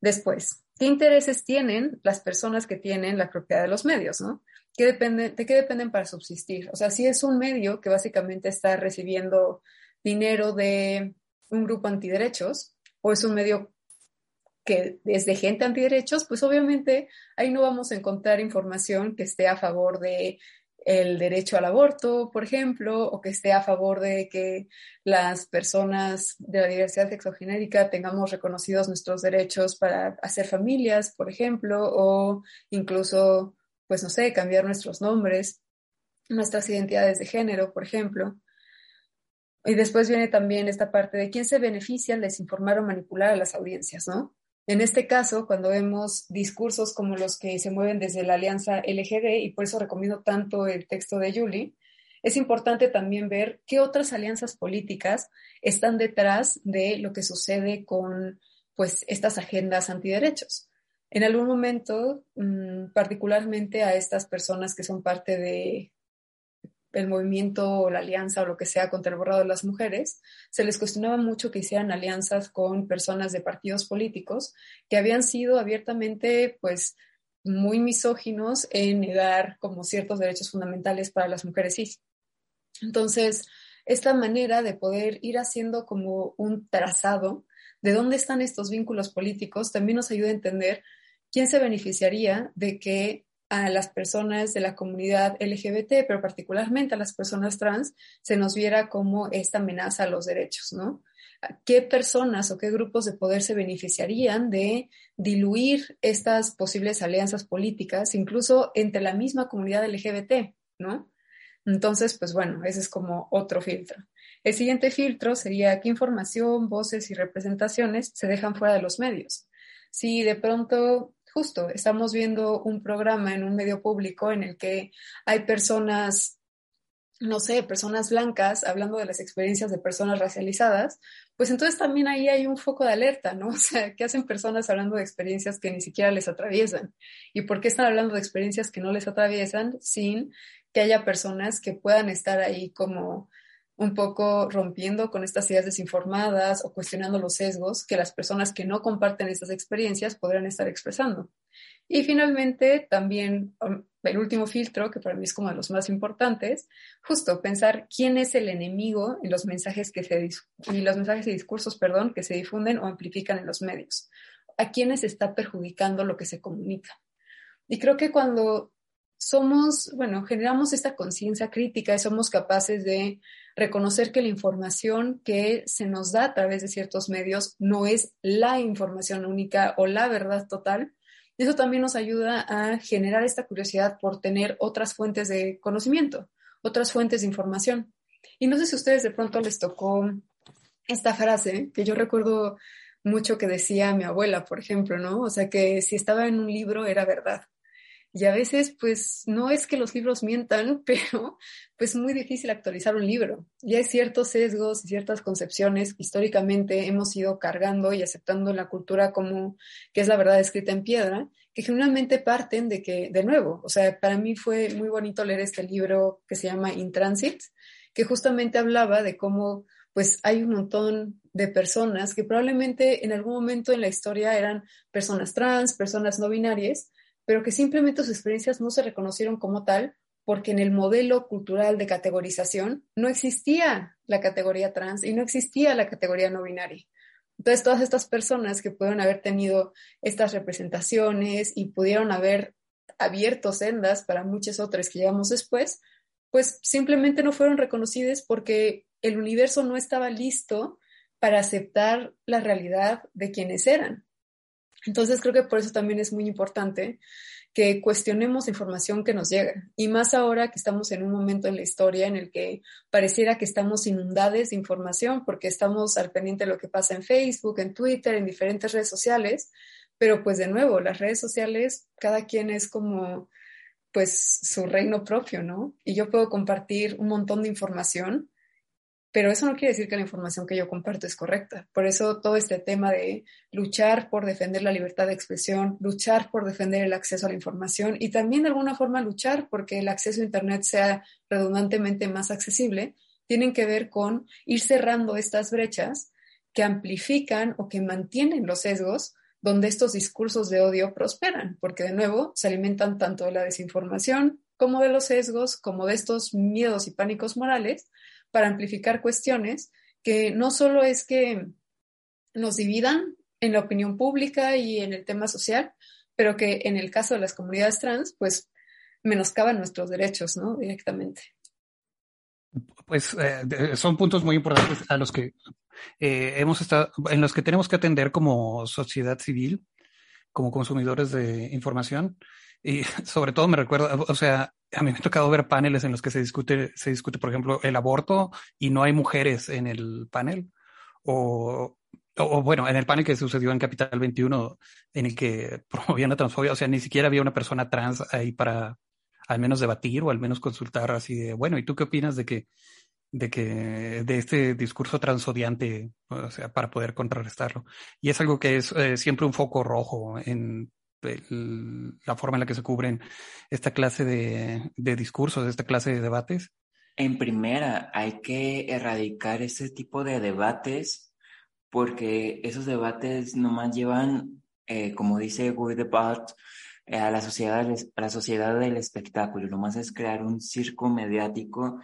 Después, ¿qué intereses tienen las personas que tienen la propiedad de los medios, ¿no? ¿Qué depende, ¿De qué dependen para subsistir? O sea, si es un medio que básicamente está recibiendo dinero de un grupo antiderechos o es un medio que es de gente antiderechos, pues obviamente ahí no vamos a encontrar información que esté a favor de el derecho al aborto, por ejemplo, o que esté a favor de que las personas de la diversidad sexogenérica tengamos reconocidos nuestros derechos para hacer familias, por ejemplo, o incluso, pues no sé, cambiar nuestros nombres, nuestras identidades de género, por ejemplo. Y después viene también esta parte de quién se beneficia al desinformar o manipular a las audiencias, ¿no? En este caso, cuando vemos discursos como los que se mueven desde la alianza LGD, y por eso recomiendo tanto el texto de Julie, es importante también ver qué otras alianzas políticas están detrás de lo que sucede con pues, estas agendas antiderechos. En algún momento, mm, particularmente a estas personas que son parte de el movimiento o la alianza o lo que sea contra el borrado de las mujeres, se les cuestionaba mucho que hicieran alianzas con personas de partidos políticos que habían sido abiertamente, pues, muy misóginos en negar como ciertos derechos fundamentales para las mujeres. Entonces, esta manera de poder ir haciendo como un trazado de dónde están estos vínculos políticos también nos ayuda a entender quién se beneficiaría de que a las personas de la comunidad LGBT, pero particularmente a las personas trans, se nos viera como esta amenaza a los derechos, ¿no? ¿Qué personas o qué grupos de poder se beneficiarían de diluir estas posibles alianzas políticas, incluso entre la misma comunidad LGBT, ¿no? Entonces, pues bueno, ese es como otro filtro. El siguiente filtro sería qué información, voces y representaciones se dejan fuera de los medios. Si de pronto justo estamos viendo un programa en un medio público en el que hay personas, no sé, personas blancas hablando de las experiencias de personas racializadas, pues entonces también ahí hay un foco de alerta, ¿no? O sea, ¿qué hacen personas hablando de experiencias que ni siquiera les atraviesan? ¿Y por qué están hablando de experiencias que no les atraviesan sin que haya personas que puedan estar ahí como un poco rompiendo con estas ideas desinformadas o cuestionando los sesgos que las personas que no comparten estas experiencias podrán estar expresando. Y finalmente, también um, el último filtro, que para mí es como de los más importantes, justo pensar quién es el enemigo en los mensajes que se y los mensajes y discursos, perdón, que se difunden o amplifican en los medios. A quiénes está perjudicando lo que se comunica. Y creo que cuando somos, bueno, generamos esta conciencia crítica y somos capaces de reconocer que la información que se nos da a través de ciertos medios no es la información única o la verdad total. Eso también nos ayuda a generar esta curiosidad por tener otras fuentes de conocimiento, otras fuentes de información. Y no sé si a ustedes de pronto les tocó esta frase que yo recuerdo mucho que decía mi abuela, por ejemplo, ¿no? O sea, que si estaba en un libro era verdad. Y a veces, pues, no es que los libros mientan, pero pues muy difícil actualizar un libro. Y hay ciertos sesgos y ciertas concepciones que históricamente hemos ido cargando y aceptando la cultura como que es la verdad escrita en piedra, que generalmente parten de que, de nuevo, o sea, para mí fue muy bonito leer este libro que se llama In Transit, que justamente hablaba de cómo pues hay un montón de personas que probablemente en algún momento en la historia eran personas trans, personas no binarias, pero que simplemente sus experiencias no se reconocieron como tal porque en el modelo cultural de categorización no existía la categoría trans y no existía la categoría no binaria. Entonces, todas estas personas que pudieron haber tenido estas representaciones y pudieron haber abierto sendas para muchas otras que llegamos después, pues simplemente no fueron reconocidas porque el universo no estaba listo para aceptar la realidad de quienes eran. Entonces creo que por eso también es muy importante que cuestionemos información que nos llega. Y más ahora que estamos en un momento en la historia en el que pareciera que estamos inundados de información porque estamos al pendiente de lo que pasa en Facebook, en Twitter, en diferentes redes sociales. Pero pues de nuevo, las redes sociales, cada quien es como pues su reino propio, ¿no? Y yo puedo compartir un montón de información pero eso no quiere decir que la información que yo comparto es correcta. Por eso todo este tema de luchar por defender la libertad de expresión, luchar por defender el acceso a la información y también de alguna forma luchar porque el acceso a Internet sea redundantemente más accesible, tienen que ver con ir cerrando estas brechas que amplifican o que mantienen los sesgos donde estos discursos de odio prosperan, porque de nuevo se alimentan tanto de la desinformación como de los sesgos, como de estos miedos y pánicos morales, para amplificar cuestiones que no solo es que nos dividan en la opinión pública y en el tema social, pero que en el caso de las comunidades trans, pues menoscaban nuestros derechos, ¿no? Directamente. Pues eh, son puntos muy importantes a los que eh, hemos estado, en los que tenemos que atender como sociedad civil, como consumidores de información. Y sobre todo me recuerda, o sea, a mí me ha tocado ver paneles en los que se discute, se discute, por ejemplo, el aborto y no hay mujeres en el panel. O, o, bueno, en el panel que sucedió en Capital 21, en el que promovían la transfobia, o sea, ni siquiera había una persona trans ahí para al menos debatir o al menos consultar así de, bueno, ¿y tú qué opinas de que, de que, de este discurso transodiante, o sea, para poder contrarrestarlo? Y es algo que es eh, siempre un foco rojo en la forma en la que se cubren esta clase de, de discursos, esta clase de debates? En primera, hay que erradicar ese tipo de debates porque esos debates nomás llevan, eh, como dice Guy Debord, eh, a la sociedad, a la sociedad del espectáculo. Nomás es crear un circo mediático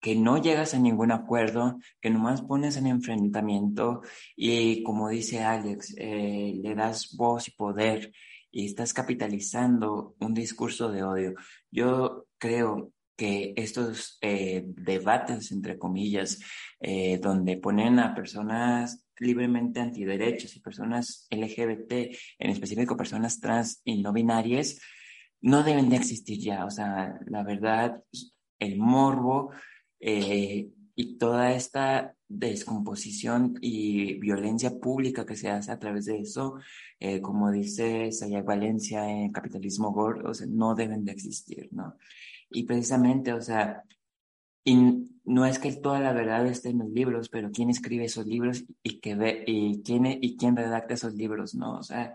que no llegas a ningún acuerdo, que nomás pones en enfrentamiento y como dice Alex, eh, le das voz y poder y estás capitalizando un discurso de odio. Yo creo que estos eh, debates, entre comillas, eh, donde ponen a personas libremente antiderechos y personas LGBT, en específico personas trans y no binarias, no deben de existir ya. O sea, la verdad, el morbo eh, y toda esta descomposición y violencia pública que se hace a través de eso, eh, como dice Sayag Valencia en Capitalismo Gordo, o sea, no deben de existir, ¿no? Y precisamente, o sea, y no es que toda la verdad esté en los libros, pero quién escribe esos libros y, que ve, y, quién, y quién redacta esos libros, ¿no? O sea,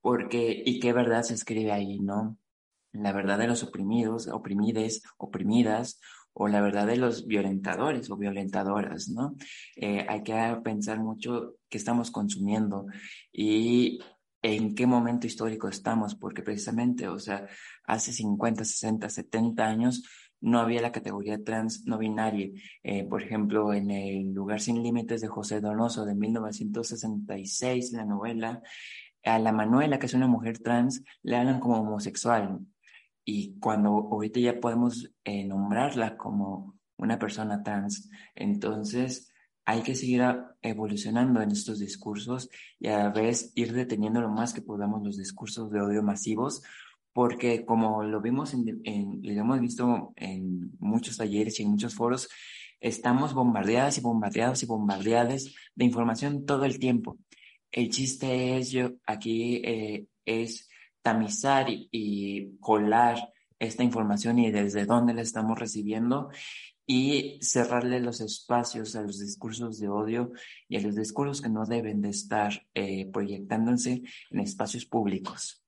porque, y qué verdad se escribe ahí, ¿no? La verdad de los oprimidos, oprimides, oprimidas, o la verdad de los violentadores o violentadoras, ¿no? Eh, hay que pensar mucho qué estamos consumiendo y en qué momento histórico estamos, porque precisamente, o sea, hace 50, 60, 70 años no había la categoría trans no binaria. Eh, por ejemplo, en El lugar sin límites de José Donoso de 1966, la novela, a la Manuela, que es una mujer trans, le hablan como homosexual y cuando ahorita ya podemos eh, nombrarla como una persona trans, entonces hay que seguir evolucionando en estos discursos y a la vez ir deteniendo lo más que podamos los discursos de odio masivos, porque como lo vimos en, en, lo hemos visto en muchos talleres y en muchos foros, estamos bombardeadas y bombardeados y bombardeadas de información todo el tiempo. El chiste es, yo aquí eh, es tamizar y, colar esta información y desde dónde la estamos recibiendo y cerrarle los espacios a los discursos de odio y a los discursos que no deben de estar eh, proyectándose en espacios públicos.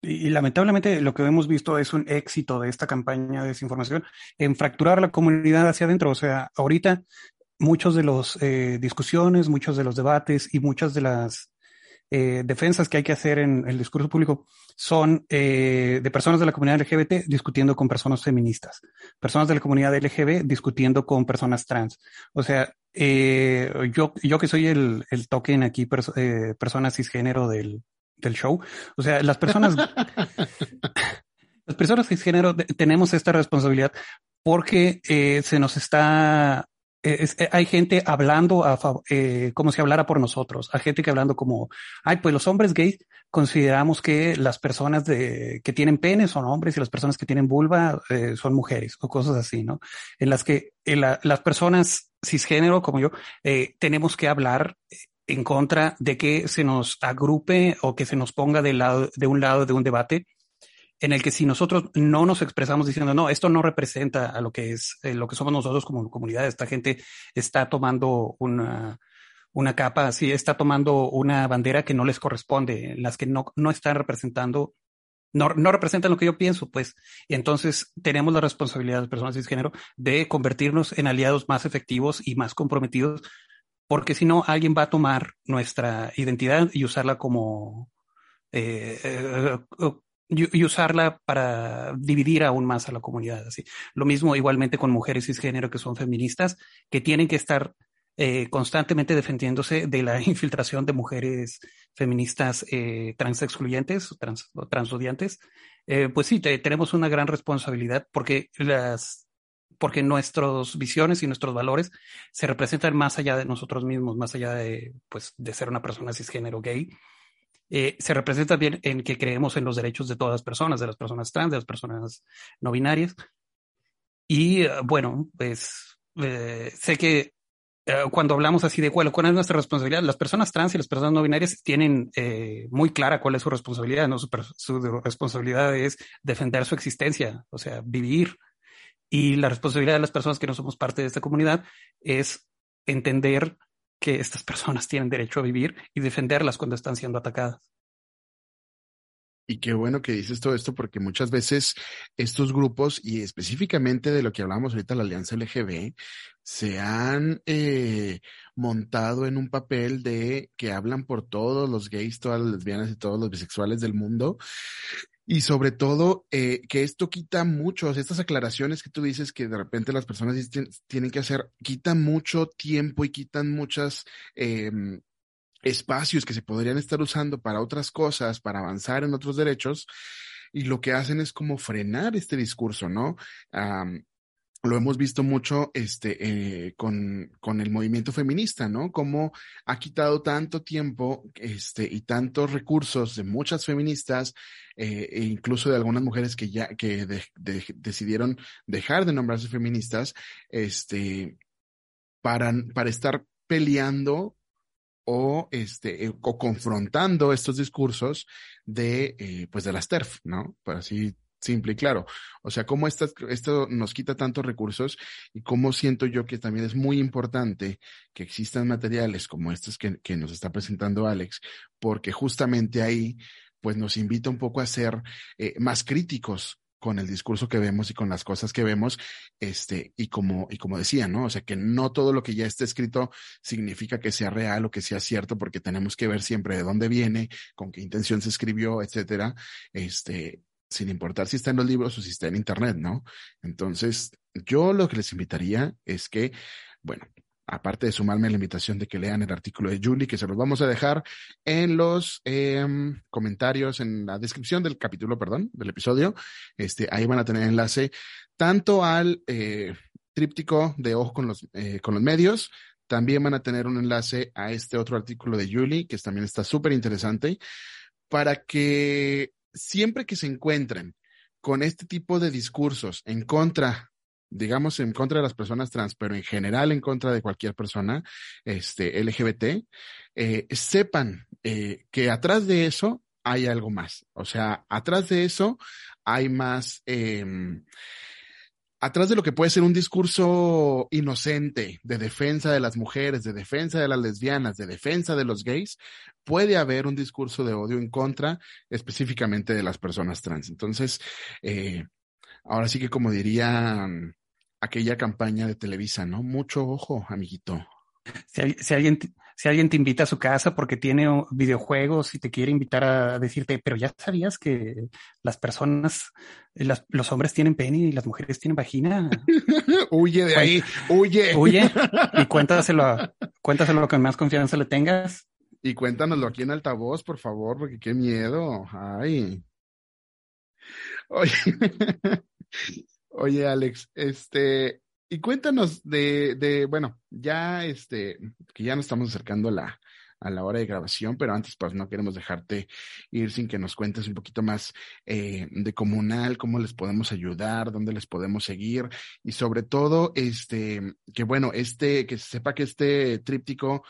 Y, lamentablemente lo que hemos visto es un éxito de esta campaña de desinformación en fracturar la comunidad hacia adentro. O sea, ahorita muchos de los eh, discusiones, muchos de los debates y muchas de las eh, defensas que hay que hacer en el discurso público son eh, de personas de la comunidad LGBT discutiendo con personas feministas, personas de la comunidad LGBT discutiendo con personas trans. O sea, eh, yo, yo que soy el, el token aquí, eh, persona cisgénero del, del show, o sea, las personas, las personas cisgénero tenemos esta responsabilidad porque eh, se nos está eh, eh, hay gente hablando a, eh, como si hablara por nosotros, hay gente que hablando como, ay, pues los hombres gays consideramos que las personas de, que tienen pene son hombres y las personas que tienen vulva eh, son mujeres o cosas así, ¿no? En las que las personas cisgénero como yo tenemos que hablar en contra de que se nos agrupe o que se nos ponga lado, de un lado de un debate en el que si nosotros no nos expresamos diciendo, no, esto no representa a lo que es eh, lo que somos nosotros como comunidad, esta gente está tomando una, una capa, sí, está tomando una bandera que no les corresponde, las que no, no están representando, no, no representan lo que yo pienso, pues. Y entonces tenemos la responsabilidad de personas cisgénero de convertirnos en aliados más efectivos y más comprometidos, porque si no, alguien va a tomar nuestra identidad y usarla como, eh, eh, y, usarla para dividir aún más a la comunidad. Así. Lo mismo igualmente con mujeres cisgénero que son feministas, que tienen que estar eh, constantemente defendiéndose de la infiltración de mujeres feministas eh, trans excluyentes trans. Eh, pues sí, tenemos una gran responsabilidad porque las porque nuestras visiones y nuestros valores se representan más allá de nosotros mismos, más allá de, pues, de ser una persona cisgénero gay. Eh, se representa bien en que creemos en los derechos de todas las personas, de las personas trans, de las personas no binarias. Y eh, bueno, pues eh, sé que cuando hablamos así de cuál, es nuestra responsabilidad, las personas trans y las personas no binarias tienen muy clara cuál es su responsabilidad, ¿no? Su, responsabilidad es defender su existencia, o sea, vivir. Y la responsabilidad de las personas que no somos parte de esta comunidad es entender que estas personas tienen derecho a vivir y defenderlas cuando están siendo atacadas. Y qué bueno que dices todo esto porque muchas veces estos grupos y específicamente de lo que hablamos ahorita, la Alianza LGB, se han eh, montado en un papel de que hablan por todos los gays, todas las lesbianas y todos los bisexuales del mundo y sobre todo, eh, que esto quita mucho, estas aclaraciones que tú dices que de repente las personas tienen que hacer, quitan mucho tiempo y quitan muchos eh, espacios que se podrían estar usando para otras cosas, para avanzar en otros derechos, y lo que hacen es como frenar este discurso, ¿no? Lo hemos visto mucho este, eh, con, con, el movimiento feminista, ¿no? Cómo ha quitado tanto tiempo este, y tantos recursos de muchas feministas eh, e incluso de algunas mujeres que ya que decidieron dejar de nombrarse feministas este, para, para estar peleando o este eh, o confrontando estos discursos de pues de las TERF, ¿no? Por así simple y claro. O sea, cómo esto nos quita tantos recursos y cómo siento yo que también es muy importante que existan materiales como estos que, que nos está presentando Alex, porque justamente ahí pues nos invita un poco a ser eh, más críticos con el discurso que vemos y con las cosas que vemos, este, y como, y como decía, ¿no? O sea, que no todo lo que ya está escrito significa que sea real o que sea cierto, porque tenemos que ver siempre de dónde viene, con qué intención se escribió, etcétera. Este, sin importar si está en los libros o si está en Internet, ¿no? Entonces, yo lo que les invitaría es que, bueno, aparte de sumarme a la invitación de que lean el artículo de Julie, que se los vamos a dejar en los em, comentarios, en la descripción del capítulo, perdón, del episodio, este, ahí van a tener enlace tanto al eh, tríptico de Ojo con los, eh, con los medios, también van a tener un enlace a este otro artículo de Julie, que también está súper interesante, para que siempre que se encuentren con este tipo de discursos en contra, digamos, en contra de las personas trans, pero en general en contra de cualquier persona este, LGBT, eh, sepan eh, que atrás de eso hay algo más. O sea, atrás de eso hay más, eh, atrás de lo que puede ser un discurso inocente de defensa de las mujeres, de defensa de las lesbianas, de defensa de los gays, puede haber un discurso de odio en contra específicamente de las personas trans. Entonces, eh, ahora sí que como diría aquella campaña de Televisa, ¿no? Mucho ojo, amiguito. Si, alguien, si alguien te invita a su casa porque tiene videojuegos y te quiere invitar a decirte, pero ya sabías que las personas, las, los hombres tienen pene y las mujeres tienen vagina. huye de ahí, huye. Huye y cuéntaselo, cuéntaselo con más confianza le tengas. Y cuéntanoslo aquí en altavoz, por favor, porque qué miedo. Ay. Oye, Oye Alex, este, y cuéntanos de, de, bueno, ya este, que ya nos estamos acercando a la, a la hora de grabación, pero antes pues no queremos dejarte ir sin que nos cuentes un poquito más eh, de comunal, cómo les podemos ayudar, dónde les podemos seguir y sobre todo, este, que bueno, este, que se sepa que este tríptico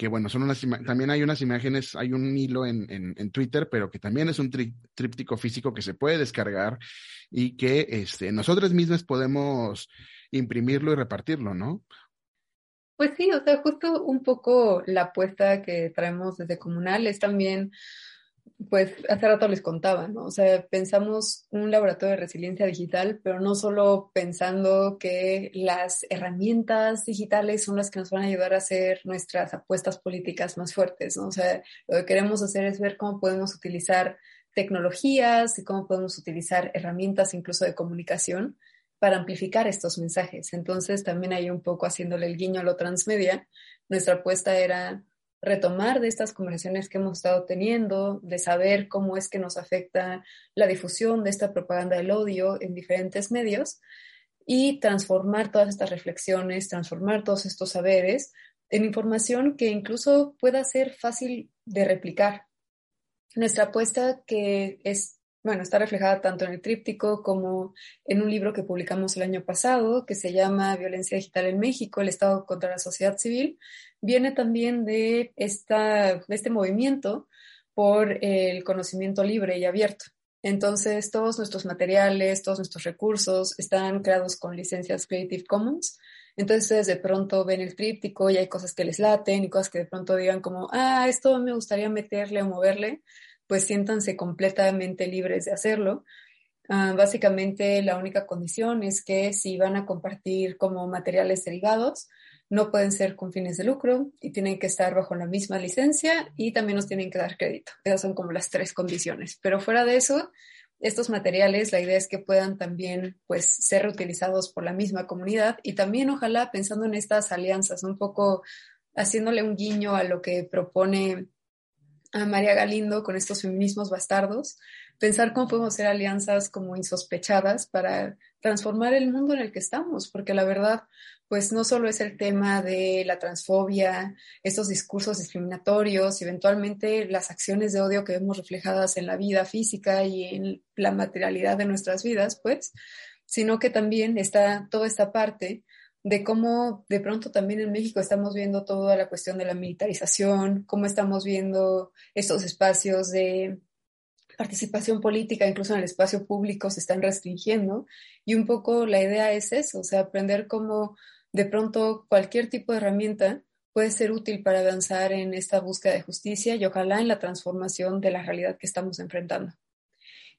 que bueno, son unas también hay unas imágenes, hay un hilo en, en, en Twitter, pero que también es un tríptico físico que se puede descargar y que este, nosotros mismos podemos imprimirlo y repartirlo, ¿no? Pues sí, o sea, justo un poco la apuesta que traemos desde Comunal es también, pues hace rato les contaba, ¿no? O sea, pensamos un laboratorio de resiliencia digital, pero no solo pensando que las herramientas digitales son las que nos van a ayudar a hacer nuestras apuestas políticas más fuertes, ¿no? O sea, lo que queremos hacer es ver cómo podemos utilizar tecnologías y cómo podemos utilizar herramientas incluso de comunicación para amplificar estos mensajes. Entonces, también hay un poco haciéndole el guiño a lo transmedia, nuestra apuesta era retomar de estas conversaciones que hemos estado teniendo, de saber cómo es que nos afecta la difusión de esta propaganda del odio en diferentes medios y transformar todas estas reflexiones, transformar todos estos saberes en información que incluso pueda ser fácil de replicar. Nuestra apuesta que es bueno, está reflejada tanto en el tríptico como en un libro que publicamos el año pasado que se llama Violencia Digital en México, el Estado contra la Sociedad Civil, viene también de, esta, de este movimiento por el conocimiento libre y abierto. Entonces, todos nuestros materiales, todos nuestros recursos están creados con licencias Creative Commons. Entonces, de pronto ven el tríptico y hay cosas que les laten y cosas que de pronto digan como, ah, esto me gustaría meterle o moverle pues siéntanse completamente libres de hacerlo. Uh, básicamente la única condición es que si van a compartir como materiales derivados, no pueden ser con fines de lucro y tienen que estar bajo la misma licencia y también nos tienen que dar crédito. Esas son como las tres condiciones. Pero fuera de eso, estos materiales, la idea es que puedan también pues ser reutilizados por la misma comunidad y también ojalá pensando en estas alianzas, un poco haciéndole un guiño a lo que propone a María Galindo con estos feminismos bastardos, pensar cómo podemos hacer alianzas como insospechadas para transformar el mundo en el que estamos, porque la verdad, pues no solo es el tema de la transfobia, estos discursos discriminatorios, eventualmente las acciones de odio que vemos reflejadas en la vida física y en la materialidad de nuestras vidas, pues, sino que también está toda esta parte de cómo de pronto también en México estamos viendo toda la cuestión de la militarización, cómo estamos viendo estos espacios de participación política, incluso en el espacio público, se están restringiendo. Y un poco la idea es eso, o sea, aprender cómo de pronto cualquier tipo de herramienta puede ser útil para avanzar en esta búsqueda de justicia y ojalá en la transformación de la realidad que estamos enfrentando.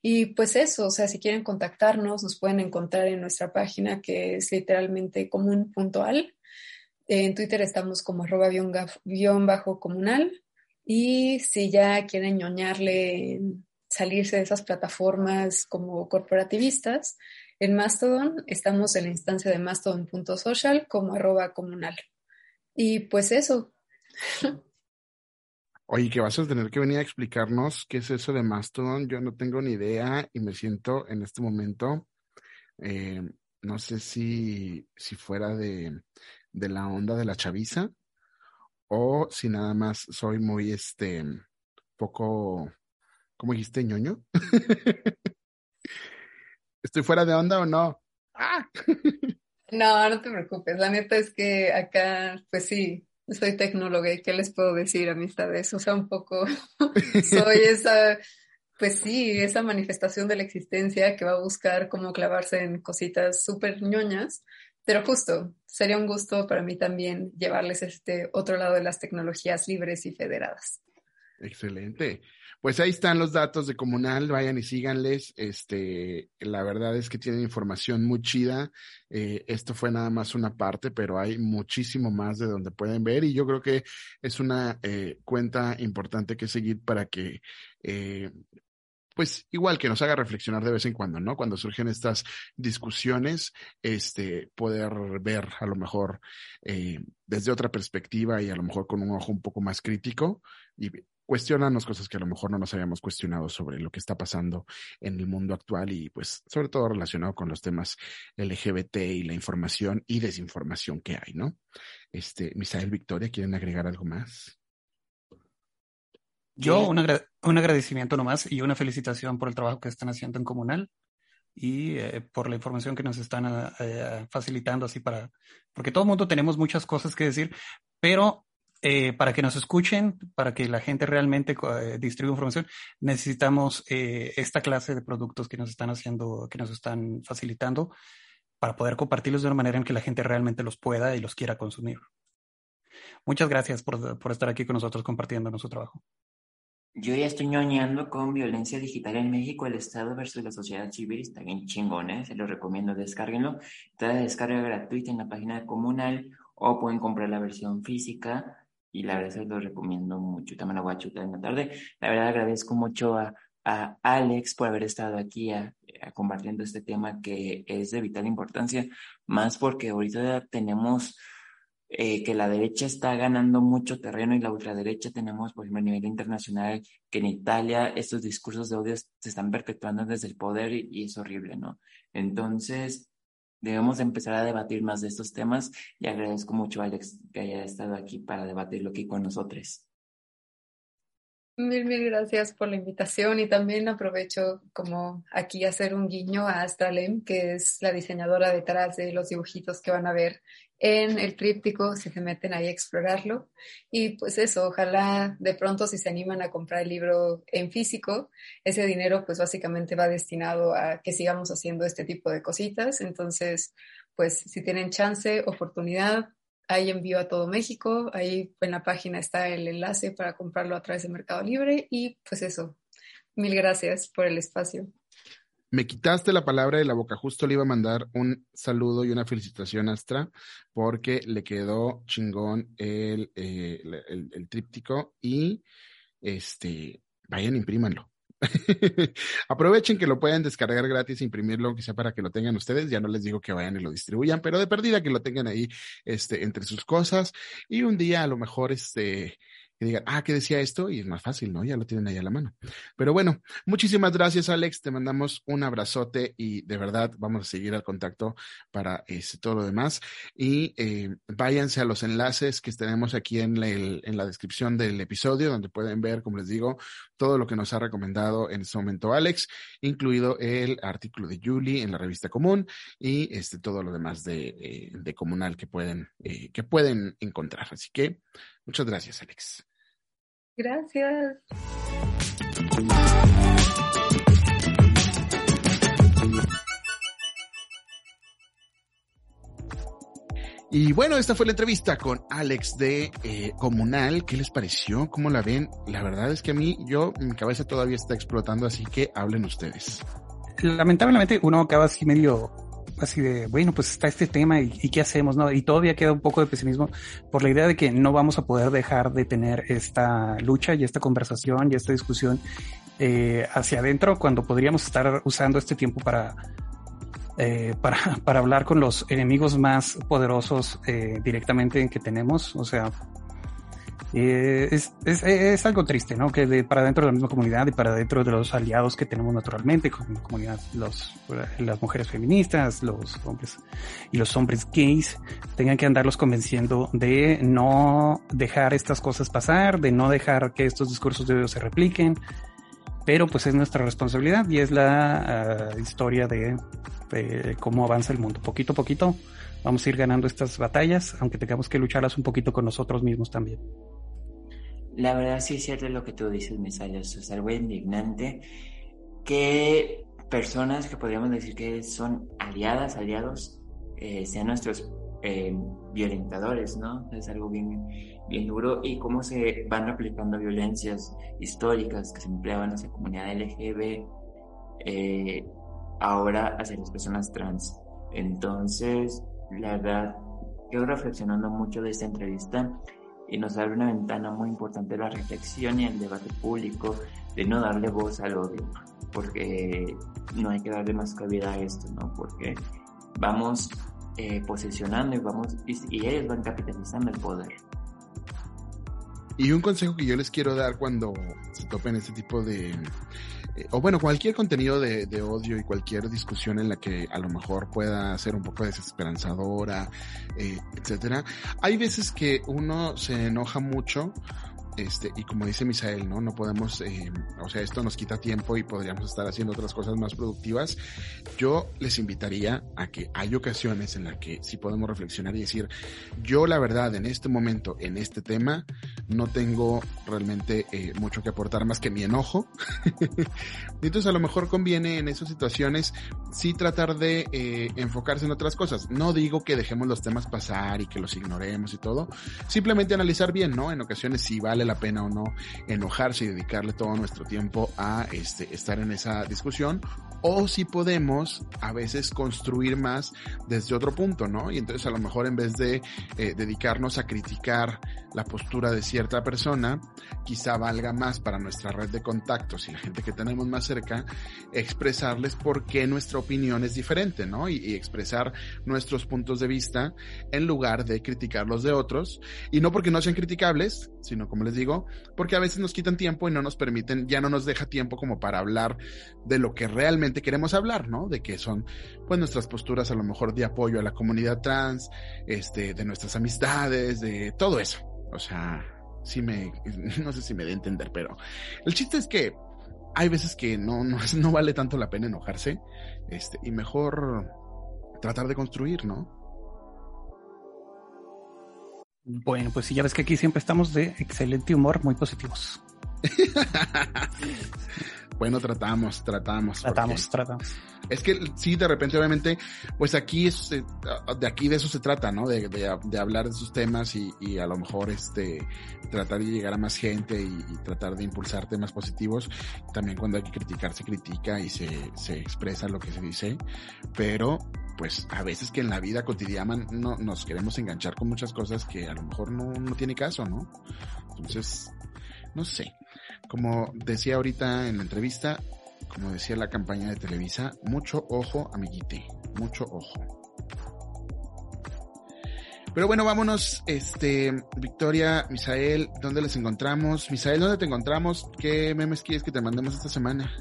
Y pues eso, o sea, si quieren contactarnos, nos pueden encontrar en nuestra página que es literalmente común.al. En Twitter estamos como arroba guion bajo comunal. Y si ya quieren ñoñarle, salirse de esas plataformas como corporativistas, en Mastodon estamos en la instancia de mastodon.social como arroba comunal. Y pues eso. Oye, que vas a tener que venir a explicarnos qué es eso de Mastodon. Yo no tengo ni idea y me siento en este momento, eh, no sé si, si fuera de, de la onda de la chaviza o si nada más soy muy, este, poco, ¿cómo dijiste, ñoño? ¿Estoy fuera de onda o no? ¡Ah! No, no te preocupes. La neta es que acá, pues sí, soy tecnóloga y qué les puedo decir, amistades. O sea, un poco soy esa, pues sí, esa manifestación de la existencia que va a buscar cómo clavarse en cositas súper ñoñas. Pero justo, sería un gusto para mí también llevarles este otro lado de las tecnologías libres y federadas. Excelente. Pues ahí están los datos de Comunal, vayan y síganles. Este, la verdad es que tienen información muy chida. Eh, esto fue nada más una parte, pero hay muchísimo más de donde pueden ver y yo creo que es una eh, cuenta importante que seguir para que eh, pues igual que nos haga reflexionar de vez en cuando, ¿no? Cuando surgen estas discusiones, este, poder ver a lo mejor eh, desde otra perspectiva y a lo mejor con un ojo un poco más crítico cuestionarnos cosas que a lo mejor no nos habíamos cuestionado sobre lo que está pasando en el mundo actual y pues sobre todo relacionado con los temas LGBT y la información y desinformación que hay, ¿no? Este, Misael Victoria, ¿quieren agregar algo más? Yo un, un, agradecimiento nomás y una felicitación por el trabajo que están haciendo en Comunal y eh, por la información que nos están uh, facilitando así para, porque todo el mundo tenemos muchas cosas que decir, pero eh, para que nos escuchen, para que la gente realmente eh, distribuya información, necesitamos eh, esta clase de productos que nos están haciendo, que nos están facilitando para poder compartirlos de una manera en que la gente realmente los pueda y los quiera consumir. Muchas gracias por, por estar aquí con nosotros compartiendo nuestro trabajo. Yo ya estoy ñoñando con violencia digital en México, el Estado versus la sociedad civil. Está bien chingón, ¿eh? Se lo recomiendo, descárguenlo. Está de descarga gratuita en la página Comunal o pueden comprar la versión física y la verdad se lo recomiendo mucho. También la voy a chutar en la tarde. La verdad agradezco mucho a, a Alex por haber estado aquí a, a compartiendo este tema que es de vital importancia, más porque ahorita tenemos eh, que la derecha está ganando mucho terreno y la ultraderecha tenemos, por ejemplo, a nivel internacional, que en Italia estos discursos de odio se están perpetuando desde el poder y, y es horrible, ¿no? Entonces, debemos empezar a debatir más de estos temas y agradezco mucho a Alex que haya estado aquí para debatirlo aquí con nosotros. Mil, mil gracias por la invitación y también aprovecho como aquí hacer un guiño a Astralem, que es la diseñadora detrás de los dibujitos que van a ver en el tríptico si se meten ahí a explorarlo. Y pues eso, ojalá de pronto si se animan a comprar el libro en físico, ese dinero pues básicamente va destinado a que sigamos haciendo este tipo de cositas. Entonces, pues si tienen chance, oportunidad, hay envío a todo México, ahí en la página está el enlace para comprarlo a través de Mercado Libre y pues eso, mil gracias por el espacio. Me quitaste la palabra de la boca, justo le iba a mandar un saludo y una felicitación a Astra porque le quedó chingón el, eh, el, tríptico y este, vayan, imprímanlo. Aprovechen que lo pueden descargar gratis, imprimirlo, quizá para que lo tengan ustedes. Ya no les digo que vayan y lo distribuyan, pero de perdida que lo tengan ahí, este, entre sus cosas. Y un día a lo mejor, este, que digan, ah, ¿qué decía esto? Y es más fácil, ¿no? Ya lo tienen ahí a la mano. Pero bueno, muchísimas gracias, Alex. Te mandamos un abrazote y de verdad vamos a seguir al contacto para este, todo lo demás. Y eh, váyanse a los enlaces que tenemos aquí en la, en la descripción del episodio, donde pueden ver, como les digo, todo lo que nos ha recomendado en este momento Alex, incluido el artículo de Julie en la revista común y este, todo lo demás de, eh, de comunal que pueden, eh, que pueden encontrar. Así que muchas gracias, Alex. Gracias. Y bueno, esta fue la entrevista con Alex de eh, Comunal. ¿Qué les pareció? ¿Cómo la ven? La verdad es que a mí, yo, mi cabeza todavía está explotando, así que hablen ustedes. Lamentablemente uno acaba así medio así de, bueno, pues está este tema y, qué hacemos, ¿no? Y todavía queda un poco de pesimismo por la idea de que no vamos a poder dejar de tener esta lucha y esta conversación y esta discusión eh, hacia adentro cuando podríamos estar usando este tiempo para, eh, para hablar con los enemigos más poderosos eh, directamente que tenemos, o sea, eh, es, es, es, algo triste, ¿no? Que de, para dentro de la misma comunidad y para dentro de los aliados que tenemos naturalmente, como comunidad, los, las mujeres feministas, los hombres y los hombres gays, tengan que andarlos convenciendo de no dejar estas cosas pasar, de no dejar que estos discursos de odio se repliquen, pero pues es nuestra responsabilidad y es la uh, historia de, de, cómo avanza el mundo. Poquito a poquito vamos a ir ganando estas batallas, aunque tengamos que lucharlas un poquito con nosotros mismos también. La verdad sí es cierto lo que tú dices, Misayas, es algo indignante que personas que podríamos decir que son aliadas, aliados, eh, sean nuestros eh, violentadores, ¿no? Es algo bien, bien duro y cómo se van replicando violencias históricas que se empleaban en la comunidad LGB eh, ahora hacia las personas trans. Entonces, la verdad, quedo reflexionando mucho de esta entrevista y nos abre una ventana muy importante la reflexión y el debate público, de no darle voz al odio, porque no hay que darle más cabida a esto, ¿no? Porque vamos eh, posicionando y vamos y, ellos van capitalizando el poder. Y un consejo que yo les quiero dar cuando se topen este tipo de, eh, o bueno, cualquier contenido de, de, odio y cualquier discusión en la que a lo mejor pueda ser un poco desesperanzadora, eh, etcétera. Hay veces que uno se enoja mucho este, y como dice Misael, ¿no? No podemos, eh, o sea, esto nos quita tiempo y podríamos estar haciendo otras cosas más productivas. Yo les invitaría a que hay ocasiones en las que sí podemos reflexionar y decir, yo la verdad en este momento, en este tema, no tengo realmente eh, mucho que aportar más que mi enojo. Entonces a lo mejor conviene en esas situaciones sí tratar de eh, enfocarse en otras cosas. No digo que dejemos los temas pasar y que los ignoremos y todo. Simplemente analizar bien, ¿no? En ocasiones sí vale la pena o no enojarse y dedicarle todo nuestro tiempo a este, estar en esa discusión o si podemos a veces construir más desde otro punto, ¿no? Y entonces a lo mejor en vez de eh, dedicarnos a criticar la postura de cierta persona, quizá valga más para nuestra red de contactos y la gente que tenemos más cerca, expresarles por qué nuestra opinión es diferente, ¿no? Y, y expresar nuestros puntos de vista en lugar de criticar los de otros. Y no porque no sean criticables, sino como les digo, porque a veces nos quitan tiempo y no nos permiten, ya no nos deja tiempo como para hablar de lo que realmente queremos hablar, ¿no? De que son, pues, nuestras posturas a lo mejor de apoyo a la comunidad trans, este, de nuestras amistades, de todo eso. O sea, sí me, no sé si me de entender, pero el chiste es que hay veces que no, no, no vale tanto la pena enojarse, este, y mejor tratar de construir, ¿no? Bueno, pues sí, ya ves que aquí siempre estamos de excelente humor, muy positivos. bueno, tratamos, tratamos. Tratamos, tratamos. Es que sí, de repente, obviamente, pues aquí es, eh, de aquí de eso se trata, ¿no? De, de, hablar de esos temas y, y, a lo mejor este, tratar de llegar a más gente y, y, tratar de impulsar temas positivos. También cuando hay que criticar, se critica y se, se expresa lo que se dice, pero pues a veces que en la vida cotidiana no, nos queremos enganchar con muchas cosas que a lo mejor no, no tiene caso, ¿no? Entonces, no sé. Como decía ahorita en la entrevista, como decía la campaña de Televisa, mucho ojo, amiguite, mucho ojo. Pero bueno, vámonos, este, Victoria, Misael, ¿dónde les encontramos? Misael, ¿dónde te encontramos? ¿Qué memes quieres que te mandemos esta semana?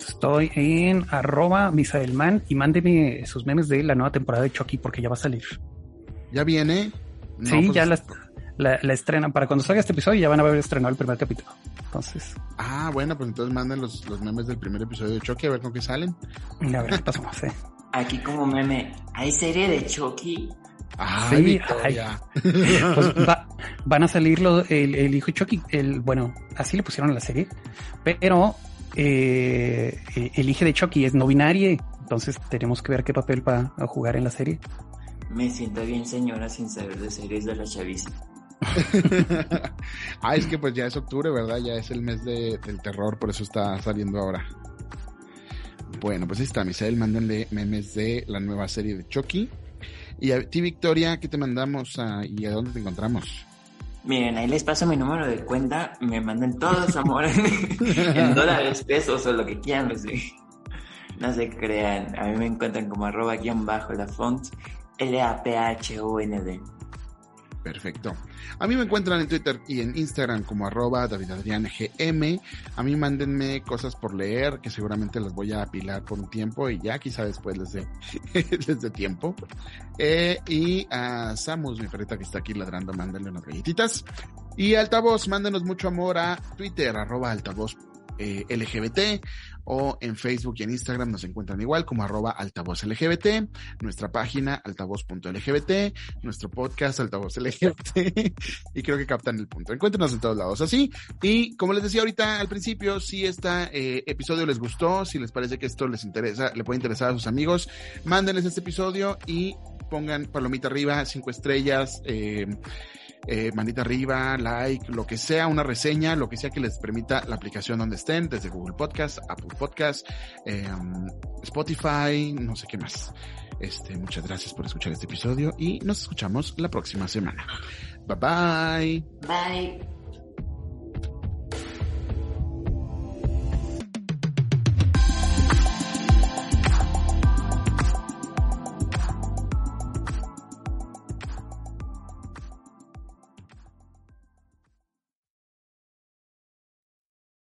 Estoy en arroba misaelman y mándeme sus memes de la nueva temporada de Chucky porque ya va a salir. ¿Ya viene? No, sí, pues... ya la, la, la, estrenan. Para cuando salga este episodio ya van a haber estrenado el primer capítulo. Entonces. Ah, bueno, pues entonces manden los, los memes del primer episodio de Chucky a ver con qué salen. Y a ver qué pasó, sí. Aquí como meme, ¿hay serie de Chucky? Ay, sí, Victoria. Pues va, van a salir lo, el, el, hijo de Chucky, el, bueno, así le pusieron a la serie, pero eh, el hijo de Chucky es no binario, entonces tenemos que ver qué papel va a jugar en la serie. Me siento bien señora sin saber de series de la chaviza. ah, es que pues ya es octubre, ¿verdad? Ya es el mes de, del terror, por eso está saliendo ahora. Bueno, pues ahí está, Misael, mándenle memes de la nueva serie de Chucky. Y a ti, Victoria, ¿qué te mandamos a, y a dónde te encontramos? Miren, ahí les paso mi número de cuenta, me manden todos amor en dólares, pesos o lo que quieran recibir. No se crean, a mí me encuentran como arroba guion bajo la font, L-A-P-H-O-N-D. Perfecto. A mí me encuentran en Twitter y en Instagram como arroba davidadriangm. A mí mándenme cosas por leer que seguramente las voy a apilar por un tiempo y ya quizá después les dé, tiempo. Eh, y a Samus, mi perrita que está aquí ladrando, mándenle unas galletitas. Y altavoz, mándenos mucho amor a Twitter, arroba altavoz eh, LGBT o en Facebook y en Instagram nos encuentran igual como arroba altavoz LGBT, nuestra página altavoz.lgbt, nuestro podcast altavoz LGBT y creo que captan el punto. Encuéntrenos en todos lados así y como les decía ahorita al principio, si este episodio les gustó, si les parece que esto les interesa, le puede interesar a sus amigos, mándenles este episodio y pongan palomita arriba, cinco estrellas, eh, eh, manita arriba, like, lo que sea, una reseña, lo que sea que les permita la aplicación donde estén, desde Google Podcast, Apple Podcast, eh, Spotify, no sé qué más. Este, muchas gracias por escuchar este episodio y nos escuchamos la próxima semana. Bye bye. Bye.